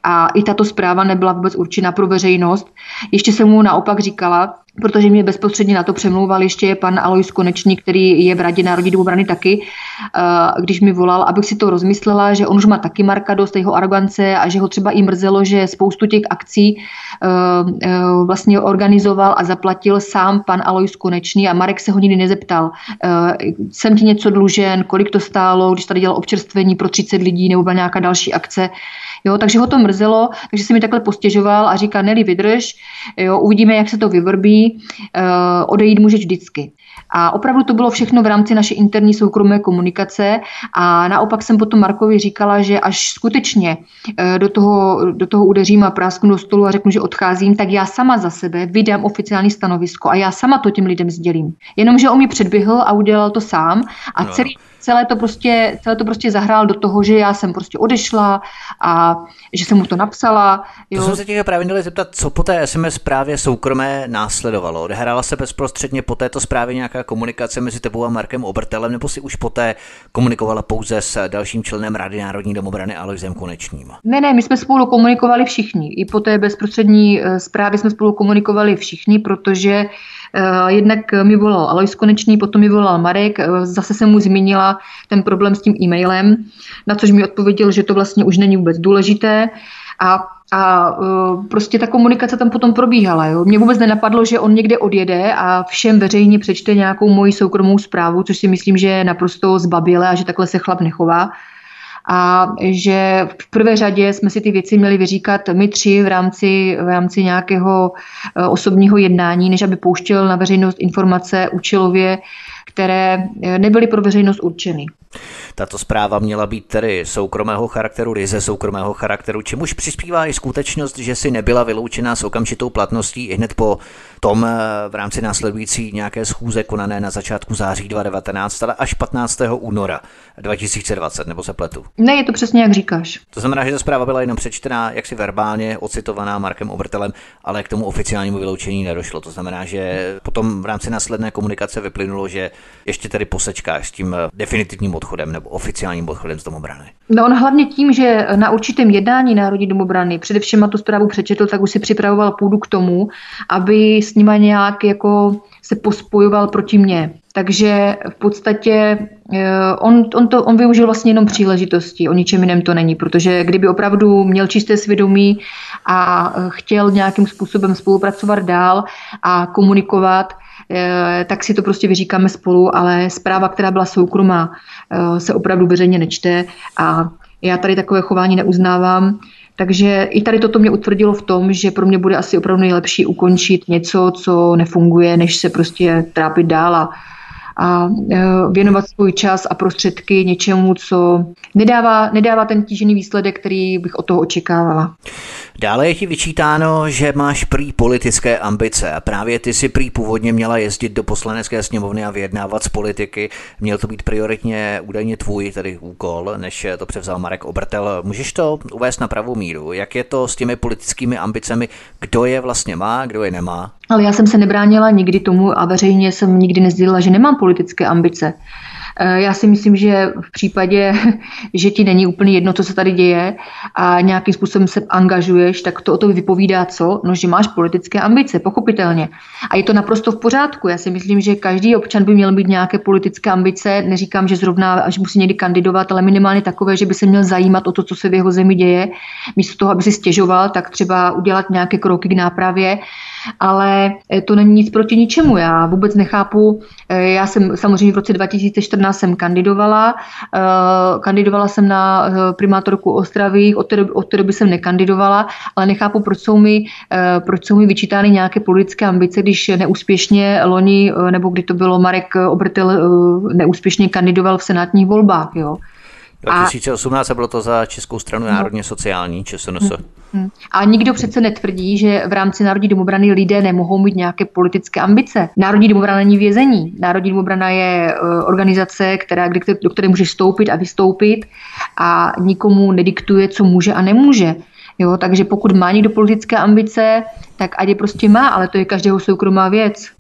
a i tato zpráva nebyla vůbec určena pro veřejnost. Ještě jsem mu naopak říkala, protože mě bezprostředně na to přemlouval ještě pan Alois Konečný, který je v Radě Národní domobrany taky, eh, když mi volal, abych si to rozmyslela, že on už má taky Marka dost jeho arogance a že ho třeba i mrzelo, že spoustu těch akcí eh, eh, vlastně organizoval a zaplatil sám pan Alois Konečný a Marek se ho nikdy nezeptal. Jsem ti něco dlužen, kolik to stálo, když tady dělal občerstvení pro 30 lidí nebo byla nějaká další akce. Jo, takže ho to mrzelo, takže se mi takhle postěžoval a říká, Nelly, vydrž, jo, uvidíme, jak se to vyvrbí, uh, odejít můžeš vždycky. A opravdu to bylo všechno v rámci naší interní soukromé komunikace a naopak jsem potom Markovi říkala, že až skutečně eh, do toho, do toho udeřím a prásknu do stolu a řeknu, že odcházím, tak já sama za sebe vydám oficiální stanovisko a já sama to těm lidem sdělím. Jenomže on mi předběhl a udělal to sám a no. celý celé to prostě, celé to prostě zahrál do toho, že já jsem prostě odešla a že jsem mu to napsala. Jo. To jsem se tě právě měli zeptat, co po té SMS zprávě soukromé následovalo. Odehrála se bezprostředně po této zprávě nějaká komunikace mezi tebou a Markem Obertelem, nebo si už poté komunikovala pouze s dalším členem Rady Národní domobrany Alojzem Konečným? Ne, ne, my jsme spolu komunikovali všichni. I po té bezprostřední eh, zprávě jsme spolu komunikovali všichni, protože jednak mi volal Alois Konečný, potom mi volal Marek, eh, zase jsem mu zmínila ten problém s tím e-mailem, na což mi odpověděl, že to vlastně už není vůbec důležité. A a uh, prostě ta komunikace tam potom probíhala. Jo. Mě vůbec nenapadlo, že on někde odjede a všem veřejně přečte nějakou moji soukromou zprávu, což si myslím, že je naprosto zbabilé a že takhle se chlap nechová a že v prvé řadě jsme si ty věci měli vyříkat my tři v rámci, v rámci nějakého eh, osobního jednání, než aby pouštěl na veřejnost informace účelově, které eh, nebyly pro veřejnost určeny. Tato zpráva měla být tedy soukromého charakteru, ryze soukromého charakteru, čemuž přispívá i skutečnost, že si nebyla vyloučena s okamžitou platností i hned po tom eh, v rámci následující nějaké schůze konané na začátku září 2019, ale až 15. února 2020, nebo se pletu? Ne, je to přesně jak říkáš. To znamená, že ta zpráva byla jenom přečtená, jaksi verbálně ocitovaná Markem Obertelem, ale k tomu oficiálnímu vyloučení nedošlo. To znamená, že potom v rámci následné komunikace vyplynulo, že ještě tedy posečkáš s tím eh, definitivním odchodem nebo oficiálním odchodem z domobrany. No on hlavně tím, že na určitém jednání Národní domobrany především tu zprávu přečetl, tak už si připravoval půdu k tomu, aby s nima nějak jako se pospojoval proti mně. Takže v podstatě eh, on, on, to, on využil vlastně jenom příležitosti, o ničem jiném to není, protože kdyby opravdu měl čisté svědomí a eh, chtěl nějakým způsobem spolupracovat dál a komunikovat, tak si to prostě vyříkáme spolu, ale zpráva, která byla soukromá, se opravdu veřejně nečte a já tady takové chování neuznávám. Takže i tady toto mě utvrdilo v tom, že pro mě bude asi opravdu nejlepší ukončit něco, co nefunguje, než se prostě trápit dál a a e, věnovat svůj čas a prostředky něčemu, co nedává, nedává ten tížený výsledek, který bych od toho očekávala. Dále je ti vyčítáno, že máš prý politické ambice a právě ty si prý původně měla jezdit do poslanecké sněmovny a vyjednávat s politiky. Měl to být prioritně údajně tvůj tedy úkol, než to převzal Marek Obertel. Můžeš to uvést na pravou míru? Jak je to s těmi politickými ambicemi? Kdo je vlastně má, kdo je nemá? Ale já jsem se nebránila nikdy tomu a veřejně jsem nikdy nezdělila, že nemám politické ambice. Eh, já si myslím, že v případě, že ti není úplně jedno, co se tady děje a nějakým způsobem se angažuješ, tak to o to vypovídá co? No, že máš politické ambice, pochopitelně. A je to naprosto v pořádku. Já si myslím, že každý občan by měl mít nějaké politické ambice. Neříkám, že zrovna až musí někdy kandidovat, ale minimálně takové, že by se měl zajímat o to, co se v jeho zemi děje. Místo toho, aby si stěžoval, tak třeba udělat nějaké kroky k nápravě ale eh, to není nic proti ničemu. Já vůbec nechápu, eh, já jsem samozřejmě v roce 2014 jsem kandidovala, eh, kandidovala jsem na primátorku Ostravy, od té, doby, od té doby jsem nekandidovala, ale nechápu, proč jsou mi, proč jsou mi vyčítány nějaké politické ambice, když neúspěšně loni, nebo kdy to bylo Marek Obrtel neúspěšně kandidoval v senátních volbách. Jo. 2018 a bylo to za Českou stranu no. národně sociální, ČSNS. Hmm. Hmm. A nikdo přece netvrdí, že v rámci Národní domobrany lidé nemohou mít nějaké politické ambice. Národní domobrana není vězení. Národní domobrana je eh, organizace, která, do které může vstoupit a vystoupit a nikomu nediktuje, co může a nemůže. Jo, takže pokud má někdo politické ambice, tak ať je prostě má, ale to je každého soukromá věc.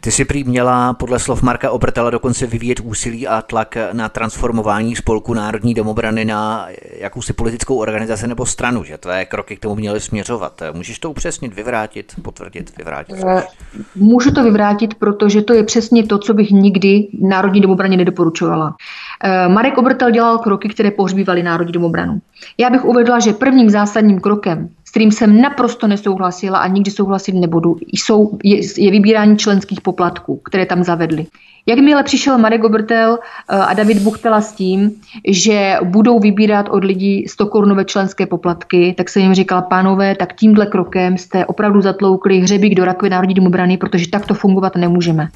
Ty si prý měla podle slov Marka Obertela dokonce vyvíjet úsilí a tlak na transformování spolku Národní domobrany na jakousi politickou organizaci nebo stranu, že tvé kroky k tomu měly směřovat. Můžeš to upřesnit, vyvrátit, potvrdit, vyvrátit? Eh, můžu to vyvrátit, protože to je přesně to, co bych nikdy Národní domobraně nedoporučovala. Eh, Marek Obertel dělal kroky, které pohřbívaly Národní domobranu. Já bych uvedla, že prvním zásadním krokem kterým jsem naprosto nesouhlasila a nikdy souhlasit nebudu, jsou, je, je vybírání členských poplatků, které tam zavedli. Jakmile přišel Marek Obertel eh, a David Buchtela s tím, že budou vybírat od lidí 100 korunové členské poplatky, tak jsem jim říkala, pánové, tak tímhle krokem jste opravdu zatloukli hřebík do rakve Národní domobrany, protože takto fungovat nemůžeme.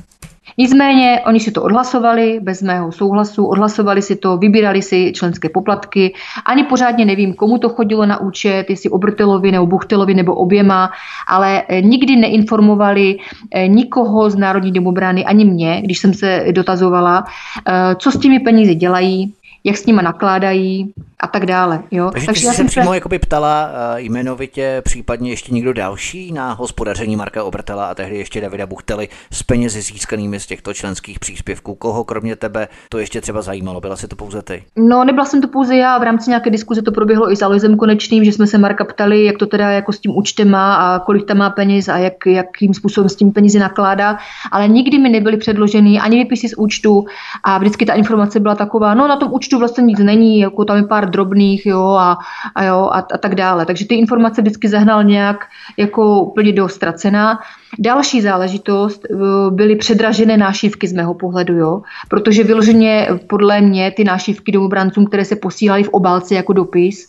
Nicméně oni si to odhlasovali bez mého souhlasu, odhlasovali si to, vybírali si členské poplatky. Ani pořádně nevím, komu to chodilo na účet, jestli Obrtelovi nebo Buchtelovi nebo oběma, ale eh, nikdy neinformovali eh, nikoho z Národní domobrany, ani mě, když jsem se dotazovala, eh, co s těmi penízi dělají, jak s nimi nakládají a tak dále. Jo? Takže, Takže ty jsi se přímo se... jakoby ptala uh, jmenovitě případně ještě někdo další na hospodaření Marka Obrtela a tehdy ještě Davida Buchtely s penězi získanými z těchto členských příspěvků. Koho kromě tebe to ještě třeba zajímalo? Byla si to pouze ty? No, nebyla jsem to pouze já. V rámci nějaké diskuze to proběhlo i s Aloisem Konečným, že jsme se Marka ptali, jak to teda jako s tím účtem má a kolik tam má peněz a jak, jakým způsobem s tím penízi nakládá. Ale nikdy mi nebyly předloženy ani výpisy z účtu a vždycky ta informace byla taková, no na tom účtu vlastně nic není, jako tam je pár drobných, jo, a, a, jo, a, a tak dále. Takže ty informace vždycky zahnal nějak jako úplně do ztracená. Další záležitost eh, byly předražené nášivky z mého pohledu, jo? protože vyloženě podle mě ty nášivky domobrancům, které se posílaly v obálce jako dopis,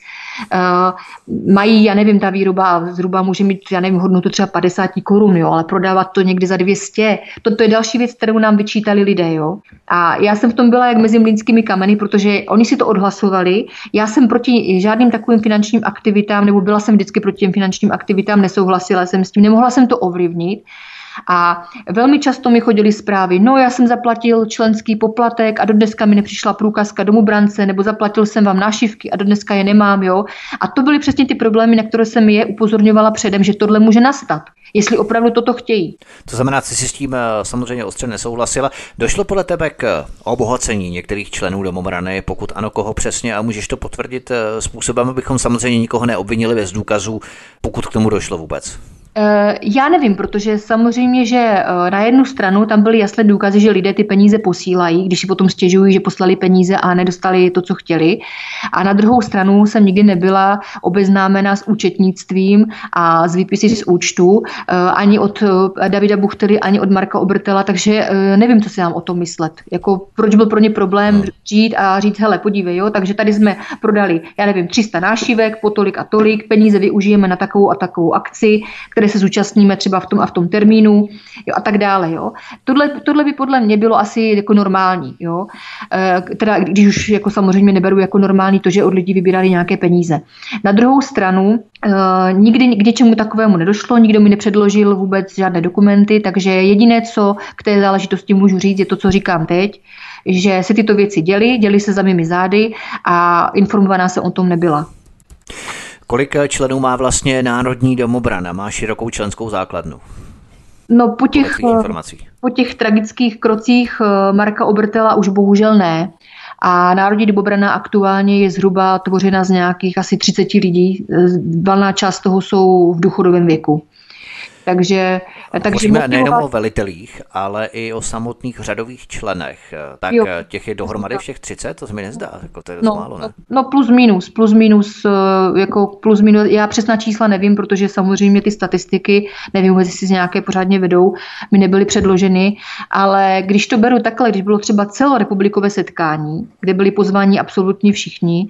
mají, já nevím, ta výroba zhruba může mít, já nevím, hodnotu třeba 50 korun, jo, ale prodávat to někdy za 200. To, to je další věc, kterou nám vyčítali lidé, jo. A já jsem v tom byla jak mezi mlínskými kameny, protože oni si to odhlasovali. Já jsem proti žádným takovým finančním aktivitám, nebo byla jsem vždycky proti těm finančním aktivitám, nesouhlasila jsem s tím, nemohla jsem to ovlivnit. A velmi často mi chodily zprávy, no já jsem zaplatil členský poplatek a do dneska mi nepřišla průkazka domobrance, nebo zaplatil jsem vám nášivky a do dneska je nemám, jo. A to byly přesně ty problémy, na které jsem je upozorňovala předem, že tohle může nastat jestli opravdu toto chtějí. To znamená, že si s tím eh, samozřejmě ostře nesouhlasila. Došlo podle tebe k obohacení některých členů domobrany, pokud ano, koho přesně a můžeš to potvrdit eh, způsobem, abychom samozřejmě nikoho neobvinili bez důkazů, pokud k tomu došlo vůbec? Eh, já nevím, protože samozřejmě, že eh, na jednu stranu tam byly jasné důkazy, že lidé ty peníze posílají, když si potom stěžují, že poslali peníze a nedostali to, co chtěli. A na druhou stranu jsem nikdy nebyla obeznámena s účetnictvím a s výpisy z účtu eh, ani od Davida Buchtery, ani od Marka Obrtela, takže nevím, co si mám o tom myslet. Jako, proč byl pro ně problém žít a říct, hele, podívej, jo, takže tady jsme prodali, já nevím, 300 nášivek, po tolik a tolik, peníze využijeme na takovou a takovou akci, které se zúčastníme třeba v tom a v tom termínu jo, a tak dále. Jo. Tohle, tohle by podle mě bylo asi jako normální. Jo. E, teda, když už jako samozřejmě neberu jako normální to, že od lidí vybírali nějaké peníze. Na druhou stranu e, nikdy k něčemu takovému nedošlo, nikdo mi nepředložil vůbec žádné dokumenty, takže jediné, co k té záležitosti můžu říct, je to, co říkám teď, že se tyto věci děly, děly se za mými zády a informovaná se o tom nebyla. Kolik eh, členů má vlastně Národní domobrana? Má širokou členskou základnu? No po těch, eh, po těch tragických krocích eh, Marka Obertela už bohužel ne. A Národní domobrana aktuálně je zhruba tvořena z nějakých asi 30 lidí. Valná část toho jsou v důchodovém věku. Takže, takže Hovoříme motivovat... nejenom o velitelích, ale i o samotných řadových členech. Tak jo. těch je dohromady všech 30, to se mi nezdá, jako to je no, málo, ne? No plus minus, plus minus, eh, jako plus minus, já přesná čísla nevím, protože samozřejmě ty statistiky, nevím jestli si nějaké pořádně vedou, mi nebyly předloženy, ale když to beru takhle, když bylo třeba celorepublikové setkání, kde byli pozváni absolutně všichni,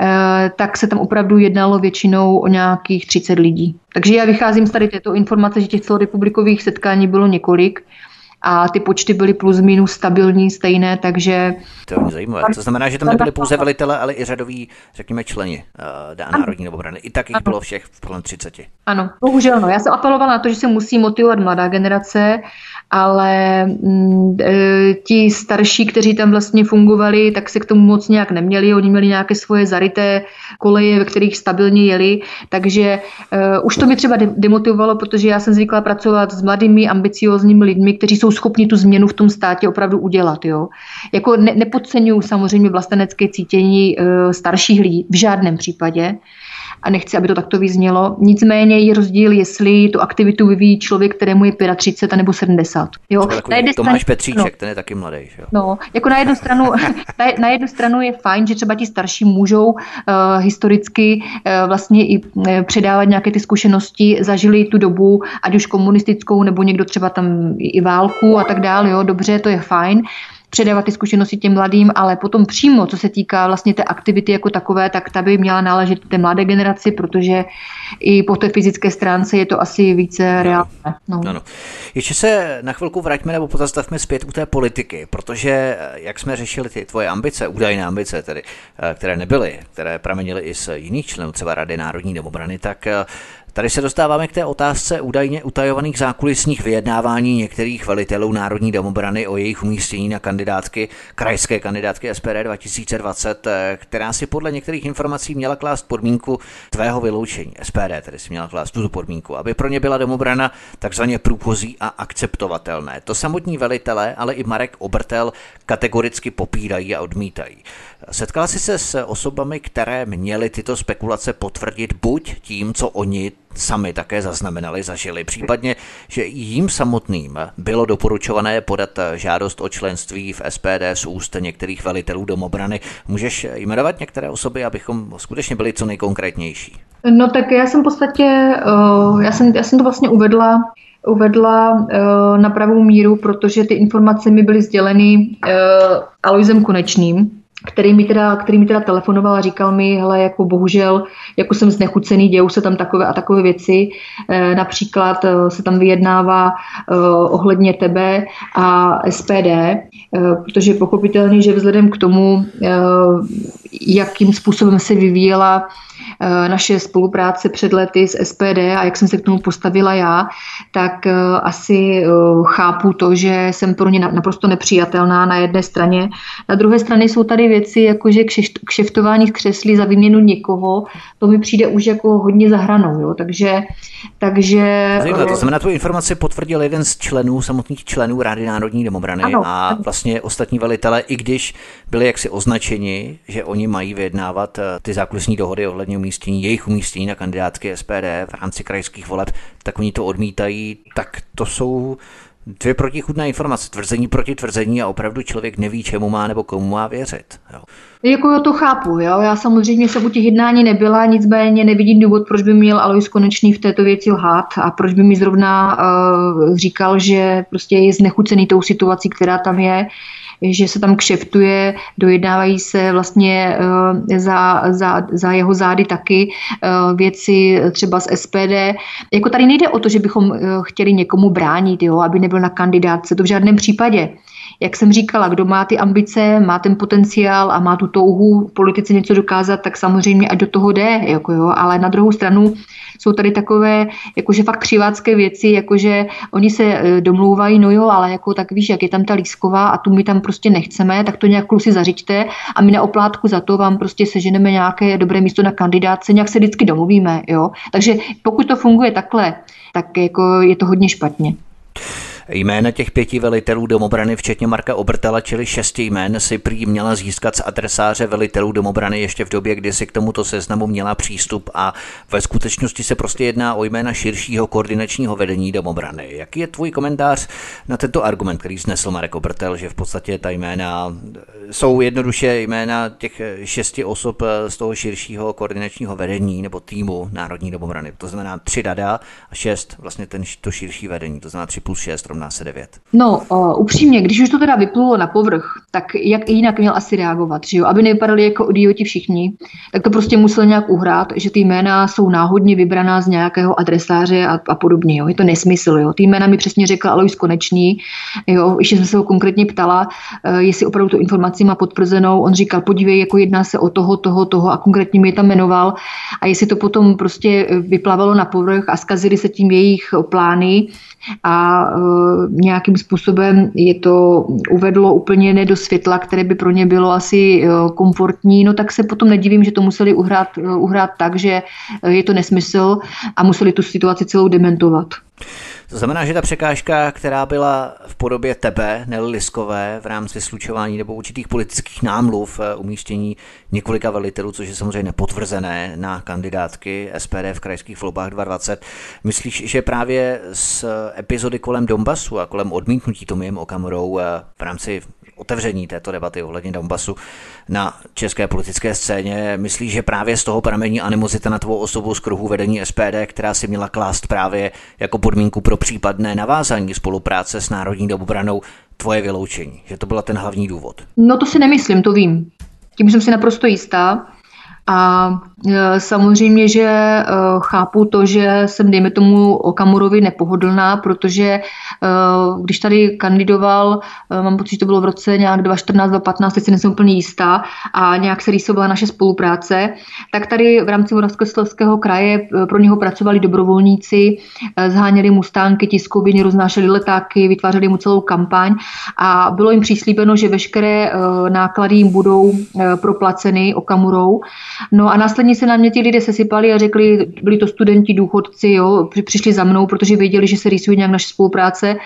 eh, tak se tam opravdu jednalo většinou o nějakých 30 lidí. Takže já vycházím z tady této informace, že těch celorepublikových setkání bylo několik a ty počty byly plus minus stabilní, stejné, takže... To je zajímavé. To znamená, že tam nebyly pouze velitele, ale i řadoví, řekněme, členi uh, národní nebo obrany. I tak jich ano. bylo všech v kolem 30. Ano, bohužel. No. Já jsem apelovala na to, že se musí motivovat mladá generace, ale mm, e, ti starší, kteří tam vlastně fungovali, tak se k tomu moc nějak neměli. Oni měli nějaké svoje zaryté koleje, ve kterých stabilně jeli, takže e, už to mi třeba demotivovalo, protože já jsem zvykla pracovat s mladými, ambiciozními lidmi, kteří jsou schopni tu změnu v tom státě opravdu udělat. Jo. Jako ne, nepodceňuji samozřejmě vlastenecké cítění e, starších lidí v žádném případě, a nechci, aby to takto vyznělo. Nicméně je rozdíl, jestli tu aktivitu vyvíjí člověk, kterému je 35 nebo 70. Jo? Na jedné Tomáš straně, Petříček, no, ten je taky mladý. Jo? No, jako na jednu, stranu, na, na jednu stranu je fajn, že třeba ti starší můžou uh, historicky uh, vlastně i uh, předávat nějaké ty zkušenosti, zažili tu dobu, ať už komunistickou, nebo někdo třeba tam i válku a tak dále, jo, dobře, to je fajn. Předávat ty zkušenosti těm mladým, ale potom přímo, co se týká vlastně té aktivity jako takové, tak ta by měla náležet té mladé generaci, protože i po té fyzické stránce je to asi více reálné. No. No, no. Ještě se na chvilku vraťme nebo pozastavme zpět u té politiky, protože jak jsme řešili ty tvoje ambice, údajné ambice, tedy, eh, které nebyly, které pramenily i z jiných členů třeba Rady národní demobrany, tak eh, Tady se dostáváme k té otázce údajně utajovaných zákulisních vyjednávání některých velitelů Národní domobrany o jejich umístění na kandidátky, krajské kandidátky SPD 2020, eh, která si podle některých informací měla klást podmínku tvého vyloučení. SPD tedy si měla klást tuto podmínku, aby pro ně byla domobrana takzvaně průchozí a akceptovatelné. To samotní velitelé, ale i Marek Obertel kategoricky popírají a odmítají. Setkala jsi se s osobami, které měly tyto spekulace potvrdit buď tím, co oni sami také zaznamenali, zažili, případně, že jim samotným bylo doporučované podat žádost o členství v SPD z úst některých velitelů domobrany. Můžeš jmenovat některé osoby, abychom skutečně byli co nejkonkrétnější? No tak já jsem v podstatě, eh, já jsem, já jsem to vlastně uvedla uvedla eh, na pravou míru, protože ty informace mi byly sděleny eh, Aloisem Konečným, který mi, teda, který mi teda telefonoval a říkal mi, hele, jako bohužel, jako jsem znechucený, dějou se tam takové a takové věci. E, například e, se tam vyjednává e, ohledně tebe a SPD, e, protože je pochopitelný, že vzhledem k tomu, e, jakým způsobem se vyvíjela naše spolupráce před lety s SPD a jak jsem se k tomu postavila já, tak eh, asi eh, chápu to, že jsem pro ně naprosto nepřijatelná na jedné straně. Na druhé straně jsou tady věci, jako že kšeftování v křesli za výměnu někoho, to mi přijde už jako hodně za hranou. Jo? Takže, takže... Zajímavé, to znamená, tu informaci potvrdil jeden z členů, samotných členů Rády národní demobrany ano, a vlastně ostatní velitele, i když byli jaksi označeni, že oni mají vyjednávat ty zákulisní dohody ohledně umístění, jejich umístění na kandidátky SPD v rámci krajských voleb, tak oni to odmítají, tak to jsou dvě protichudné informace, tvrzení proti tvrzení a opravdu člověk neví, čemu má nebo komu má věřit. Jo. Jako já to chápu, jo. Já samozřejmě jsem u těch jednání nebyla, nicméně nevidím důvod, proč by měl Alois Konečný v této věci lhát a proč by mi zrovna uh, říkal, že prostě je znechucený tou situací, která tam je že se tam kšeftuje, dojednávají se vlastně eh, za, za, za jeho zády taky eh, věci třeba z SPD. Jako tady nejde o to, že bychom eh, chtěli někomu bránit, jo, aby nebyl na kandidátce, to v žádném případě. Jak jsem říkala, kdo má ty ambice, má ten potenciál a má tu touhu v politice něco dokázat, tak samozřejmě ať do toho jde. Jako jo. Ale na druhou stranu jsou tady takové jakože fakt křivácké věci, jakože oni se e, domlouvají, no jo, ale jako tak víš, jak je tam ta lísková a tu my tam prostě nechceme, tak to nějak kluci zařiďte a my na oplátku za to vám prostě seženeme nějaké dobré místo na kandidáce, nějak se vždycky domluvíme, jo. Takže pokud to funguje takhle, tak jako je to hodně špatně. Jména těch pěti velitelů domobrany, včetně Marka Obertela, čili šesti jmén, si prý měla získat z adresáře velitelů domobrany ještě v době, kdy si k tomuto seznamu měla přístup a ve skutečnosti se prostě jedná o jména širšího koordinačního vedení domobrany. Jaký je tvůj komentář na tento argument, který znesl Marek Obertel, že v podstatě ta jména jsou jednoduše jména těch šesti osob z toho širšího koordinačního vedení nebo týmu Národní domobrany. To znamená tři dada a šest vlastně ten, to širší vedení, to znamená tři plus šest se 9. No, uh, upřímně, když už to teda vyplulo na povrch, tak jak jinak měl asi reagovat, že jo? Aby nevypadali jako idioti všichni, tak to prostě musel nějak uhrát, že ty jména jsou náhodně vybraná z nějakého adresáře a, a podobně, jo? Je to nesmysl, jo? Ty jména mi přesně řekl Alois Konečný, jo? Ještě jsem se ho konkrétně ptala, uh, jestli opravdu tu informaci má potvrzenou. On říkal, podívej, jako jedná se o toho, toho, toho a konkrétně mi je tam jmenoval. A jestli to potom prostě vyplavalo na povrch a zkazily se tím jejich plány, a e, nějakým způsobem je to uvedlo úplně ne do světla, které by pro ně bylo asi e, komfortní, no tak se potom nedivím, že to museli uhrát, e, uhrát tak, že je to nesmysl a museli tu situaci celou dementovat. To znamená, že ta překážka, která byla v podobě tebe, Nelly Liskové, v rámci slučování nebo určitých politických námluv eh, umístění několika velitelů, což je samozřejmě nepotvrzené na kandidátky SPD v krajských volbách 2020, myslíš, že právě z epizody kolem Donbasu a kolem odmítnutí Tomiem Okamorou eh, v rámci otevření této debaty ohledně Donbasu na české politické scéně. Myslíš, že právě z toho pramení animozita na tvou osobu z kruhu vedení SPD, která si měla klást právě jako podmínku pro případné navázání spolupráce s Národní domobranou tvoje vyloučení, že to byl ten hlavní důvod. No to si nemyslím, to vím. Tím jsem si naprosto jistá. A samozřejmě, že e, chápu to, že jsem, dejme tomu, Okamurovi nepohodlná, protože e, když tady kandidoval, mám pocit, že to bylo v roce nějak 2014, 2015, teď si nejsem úplně jistá, a nějak se rýsovala naše spolupráce, tak tady v rámci Moravskoslezského kraje pro něho pracovali dobrovolníci, zháněli mu stánky, tiskoviny, roznášeli letáky, vytvářeli mu celou kampaň a bylo jim přislíbeno, že veškeré náklady jim budou proplaceny Okamurou. No a následně se na mě ti lidé sesypali a řekli, byli to studenti, důchodci, jo, přišli za mnou, protože věděli, že se rýsuje nějak naše spolupráce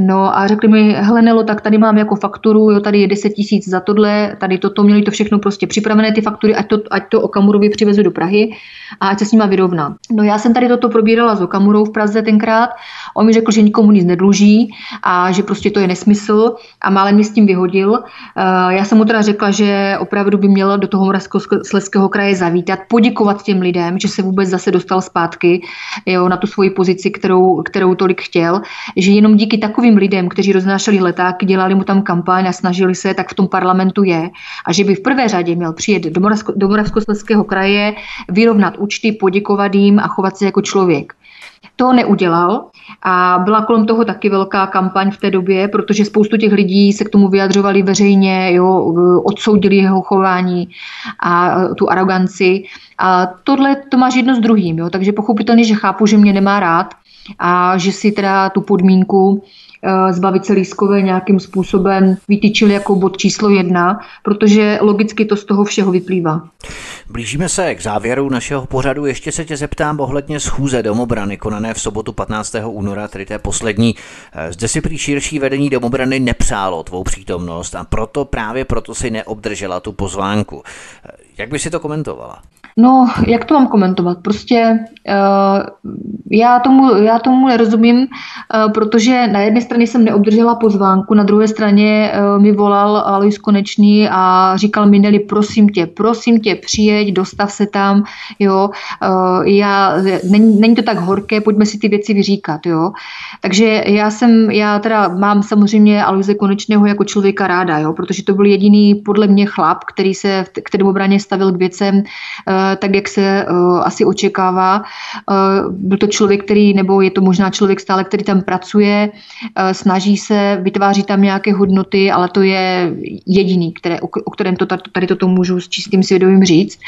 No a řekli mi, hele Nelo, tak tady mám jako fakturu, jo, tady je 10 tisíc za tohle, tady toto, měli to všechno prostě připravené, ty faktury, ať to, ať to Okamurovi přivezu do Prahy a ať se s nima vyrovná. No já jsem tady toto probírala s Okamurou v Praze tenkrát, on mi řekl, že nikomu nic nedluží a že prostě to je nesmysl a málem mě s tím vyhodil. Eh, já jsem mu teda řekla, že opravdu by měl do toho Moravskoslezského kraje zavítat, poděkovat těm lidem, že se vůbec zase dostal zpátky jo, na tu svoji pozici, kterou, kterou tolik chtěl, že jenom díky takovým takovým lidem, kteří roznášeli letáky, dělali mu tam kampaň a snažili se, tak v tom parlamentu je. A že by v prvé řadě měl přijet do, Moravsko, do Moravskoslezského kraje, vyrovnat účty, poděkovat jim a chovat se jako člověk. To neudělal a byla kolem toho taky velká kampaň v té době, protože spoustu těch lidí se k tomu vyjadřovali veřejně, jo, odsoudili jeho chování a tu aroganci. A tohle to máš jedno s druhým, jo, takže pochopitelně, že chápu, že mě nemá rád a že si teda tu podmínku zbavit se lískové nějakým způsobem vytyčili jako bod číslo jedna, protože logicky to z toho všeho vyplývá. Blížíme se k závěru našeho pořadu. Ještě se tě zeptám ohledně schůze domobrany konané v sobotu 15. února, tedy té poslední. Eh, zde si prý širší vedení domobrany nepřálo tvou přítomnost a proto právě proto si neobdržela tu pozvánku. Jak by si to komentovala? No, jak to mám komentovat? Prostě uh, já, tomu, já tomu nerozumím, uh, protože na jedné straně jsem neobdržela pozvánku, na druhé straně uh, mi volal Alois Konečný a říkal mi, Neli, prosím tě, prosím tě, přijeď, dostav se tam, jo, uh, já, není, není to tak horké, pojďme si ty věci vyříkat, jo. Takže já jsem, já teda mám samozřejmě Aloise Konečného jako člověka ráda, jo, protože to byl jediný podle mě chlap, který se v kterém obraně stavil k věcem uh, tak, jak se uh, asi očekává. Uh, byl to člověk, který, nebo je to možná člověk stále, který tam pracuje, snaží se, vytváří tam nějaké hodnoty, ale to je jediný, které, o, kterém to tady toto můžu s čistým svědomím říct.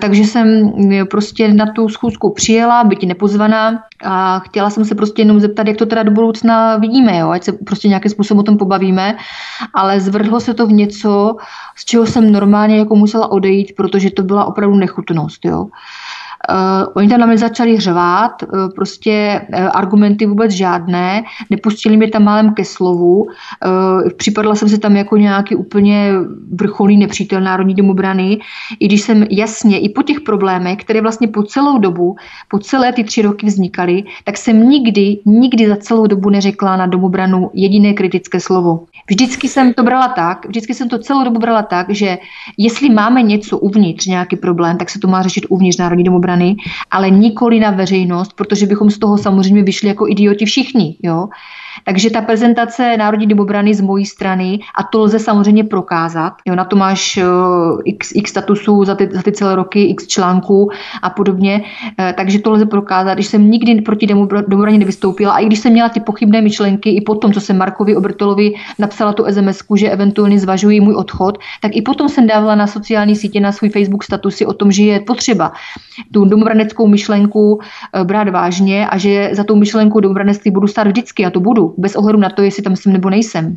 Takže jsem prostě na tu schůzku přijela, byť nepozvaná a chtěla jsem se prostě jenom zeptat, jak to teda do budoucna vidíme, jo? ať se prostě nějakým způsobem o tom pobavíme, ale zvrhlo se to v něco, z čeho jsem normálně jako musela odejít, protože to byla opravdu nechutnost. Jo. Uh, oni tam na mě začali řvát, uh, prostě uh, argumenty vůbec žádné, nepustili mě tam málem ke slovu, uh, připadla jsem se tam jako nějaký úplně vrcholný nepřítel Národní domobrany, i když jsem jasně, i po těch problémech, které vlastně po celou dobu, po celé ty tři roky vznikaly, tak jsem nikdy, nikdy za celou dobu neřekla na domobranu jediné kritické slovo. Vždycky jsem to brala tak, vždycky jsem to celou dobu brala tak, že jestli máme něco uvnitř, nějaký problém, tak se to má řešit uvnitř Národní domobrany, ale nikoli na veřejnost, protože bychom z toho samozřejmě vyšli jako idioti všichni. Jo? Takže ta prezentace Národní domobrany z mojí strany, a to lze samozřejmě prokázat, jo, na to máš uh, x, x statusů za ty, za ty celé roky, x článků a podobně, uh, takže to lze prokázat. Když jsem nikdy proti domobraně nevystoupila a i když jsem měla ty pochybné myšlenky, i potom, co jsem Markovi Obertolovi napsala tu sms že eventuálně zvažují můj odchod, tak i potom jsem dávala na sociální sítě, na svůj Facebook statusy o tom, že je potřeba tu domobraneckou myšlenku uh, brát vážně a že za tou myšlenkou domobranectví budu stát vždycky a to budu bez ohledu na to, jestli tam jsem nebo nejsem.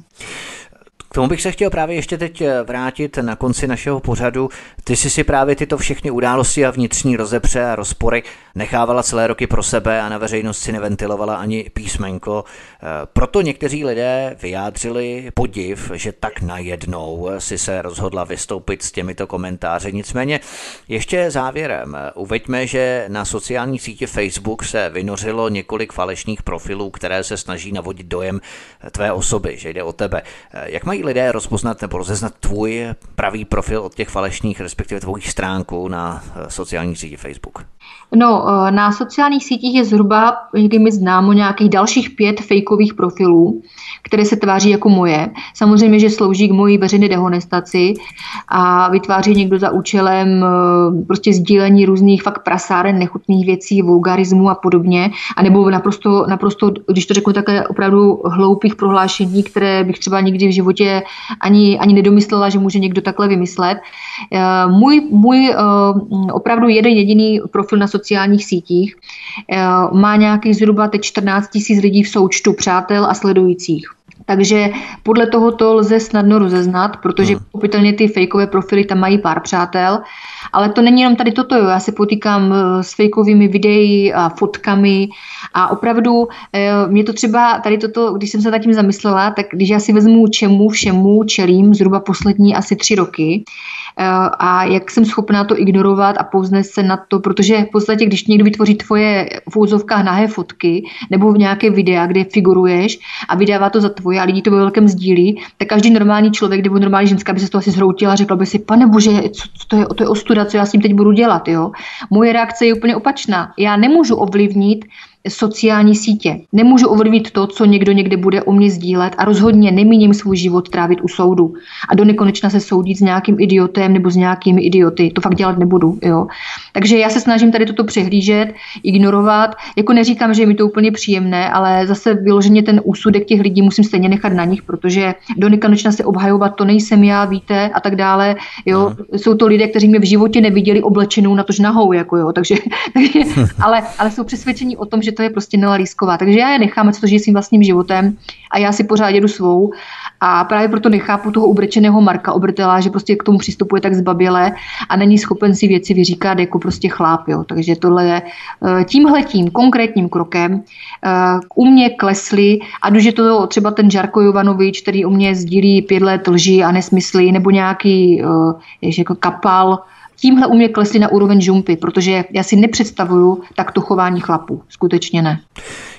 K tomu bych se chtěl právě ještě teď eh, vrátit na konci našeho pořadu. Ty jsi si právě tyto všechny události a vnitřní rozepře a rozpory nechávala celé roky pro sebe a na veřejnost si neventilovala ani písmenko. Eh, proto někteří lidé vyjádřili podiv, že tak najednou si se rozhodla vystoupit s těmito komentáři. Nicméně ještě závěrem uveďme, že na sociální sítě Facebook se vynořilo několik falešných profilů, které se snaží navodit dojem tvé osoby, že jde o tebe. Eh, jak mají mají lidé rozpoznat nebo rozeznat tvůj pravý profil od těch falešných, respektive tvojí stránku na eh, sociální síti Facebook? No, eh, na sociálních sítích je zhruba, někdy mi známo, nějakých dalších pět fejkových profilů, které se tváří jako moje. Samozřejmě, že slouží k mojí veřejné dehonestaci a vytváří někdo za účelem eh, prostě sdílení různých fakt prasáren, nechutných věcí, vulgarismu a podobně, a nebo naprosto, naprosto, když to řeknu takhle, opravdu hloupých prohlášení, které bych třeba nikdy v životě ani, ani nedomyslela, že může někdo takhle vymyslet. Eh, můj, můj opravdu jeden jediný profil na sociálních sítích. Eh, má nějakých zhruba teď 14 tisíc lidí v součtu přátel a sledujících. Takže podle tohoto lze snadno rozeznat, protože hmm. pochopitelně ty fejkové profily tam mají pár přátel, ale to není jenom tady toto, jo. já se potýkám eh, s fejkovými videí a fotkami a opravdu eh, mě to třeba tady toto, když jsem se nad tím zamyslela, tak když já si vezmu čemu všemu čelím zhruba poslední asi tři roky, a jak jsem schopná to ignorovat a pouznést se na to, protože v podstatě, když někdo vytvoří tvoje v úzovkách nahé fotky nebo v nějaké videa, kde figuruješ a vydává to za tvoje a lidi to ve velkém sdílí, tak každý normální člověk nebo normální ženská by se to asi zhroutila a řekla by si, pane bože, co, co to, je, to je ostuda, co já s tím teď budu dělat. Jo? Moje reakce je úplně opačná. Já nemůžu ovlivnit sociální sítě. Nemůžu ovlivnit to, co někdo někde bude o mě sdílet a rozhodně nemíním svůj život trávit u soudu a do nekonečna se soudit s nějakým idiotem nebo s nějakými idioty. To fakt dělat nebudu. Jo. Takže já se snažím tady toto přehlížet, ignorovat. Jako neříkám, že je mi to úplně příjemné, ale zase vyloženě ten úsudek těch lidí musím stejně nechat na nich, protože do nekonečna se obhajovat to nejsem já, víte, a tak dále. Jo. Jsou to lidé, kteří mě v životě neviděli oblečenou na tož nahou, jako jo. Takže, takže ale, ale jsou přesvědčení o tom, že to je prostě Nela Lísková. Takže já je nechám, co to žije svým vlastním životem a já si pořád jedu svou. A právě proto nechápu toho ubrečeného Marka Obrtela, že prostě k tomu přistupuje tak zbaběle a není schopen si věci vyříkat jako prostě chláp. Jo. Takže tohle je eh, tímhletím konkrétním krokem eh, u mě klesly, a už je to třeba ten Žarko Jovanovič, který u mě sdílí pět let lži a nesmysly, nebo nějaký eh, jako kapal, tímhle u mě klesli na úroveň žumpy, protože já si nepředstavuju takto chování chlapů. Skutečně ne.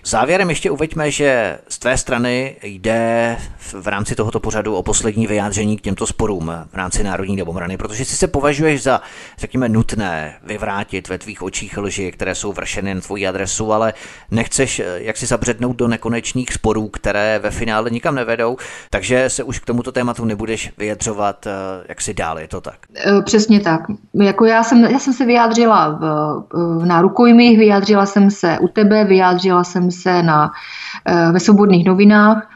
Závěrem ještě uveďme, že z tvé strany jde v rámci tohoto pořadu o poslední vyjádření k těmto sporům v rámci Národní domobrany, protože si se považuješ za, řekněme, nutné vyvrátit ve tvých očích lži, které jsou vršeny na tvoji adresu, ale nechceš jak si zabřednout do nekonečných sporů, které ve finále nikam nevedou, takže se už k tomuto tématu nebudeš vyjadřovat eh, jak si dál, je to tak? Eh, přesně tak. Jako já jsem, já jsem se vyjádřila v, v nárukojmích, vyjádřila jsem se u tebe, vyjádřila jsem se na, eh, ve svobodných novinách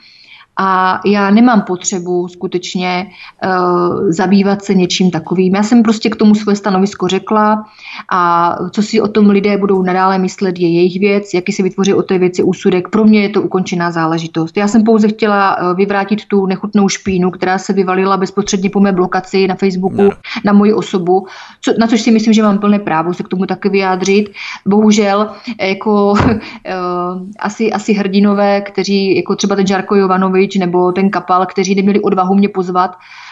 a já nemám potřebu skutečně uh, zabývat se něčím takovým. Já jsem prostě k tomu svoje stanovisko řekla a co si o tom lidé budou nadále myslet, je jejich věc, jaký si vytvoří o té věci úsudek. Pro mě je to ukončená záležitost. Já jsem pouze chtěla uh, vyvrátit tu nechutnou špínu, která se vyvalila bezprostředně po mé blokaci na Facebooku no. na moji osobu, co, na což si myslím, že mám plné právo se k tomu taky vyjádřit. Bohužel, jako uh, asi, asi hrdinové, kteří, jako třeba ten Žarko Jovanovi, Kovič nebo ten Kapal, kteří neměli odvahu mě pozvat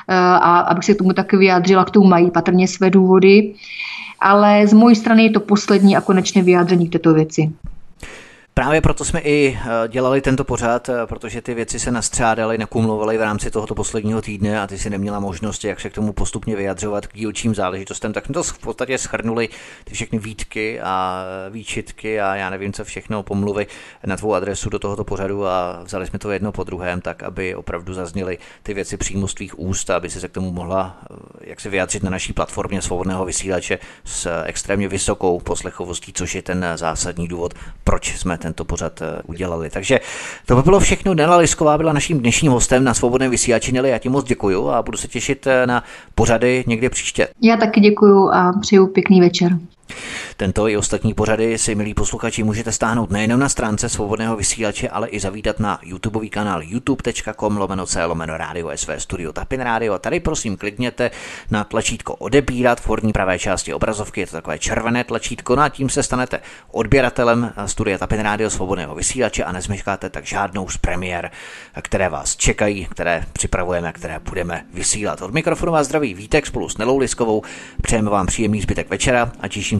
eh, a abych se k tomu taky vyjádřila, k tomu mají patrně své důvody. Ale z mojí strany je to poslední a konečné vyjádření k této věci. Právě proto jsme i eh, dělali tento pořad, eh, protože ty věci se nastřádaly, nakumulovaly v rámci tohoto posledního týdne a ty si neměla možnost, jak se k tomu postupně vyjadřovat k dílčím záležitostem, tak jsme to v podstatě schrnuli ty všechny výtky a výčitky a já nevím, co všechno pomluvy na tvou adresu do tohoto pořadu a vzali jsme to jedno po druhém, tak aby opravdu zazněly ty věci přímo z tvých úst, aby se k tomu mohla eh, jak se vyjádřit na naší platformě svobodného vysílače s extrémně vysokou poslechovostí, což je ten zásadní důvod, proč jsme tento pořad eh, udělali. Takže to by bylo všechno. Nela Lisková byla naším dnešním hostem na svobodném vysílači. Neli, já ti moc děkuju a budu se těšit eh, na pořady někdy příště. Já taky děkuju a přeju pěkný večer. Tento i ostatní pořady si, milí posluchači, můžete stáhnout nejenom na stránce svobodného vysílače, ale i zavítat na YouTubeový kanál youtube.com lomeno c lomeno radio sv studio Tapin Radio. Tady prosím klikněte na tlačítko odebírat v horní pravé části obrazovky, je to takové červené tlačítko, no a tím se stanete odběratelem studia Tapin Radio svobodného vysílače a nezmeškáte tak žádnou z premiér, které vás čekají, které připravujeme, které budeme vysílat. Od mikrofonu vás zdraví Vítek spolu s Nelou Liskovou. Přejeme vám příjemný zbytek večera a těším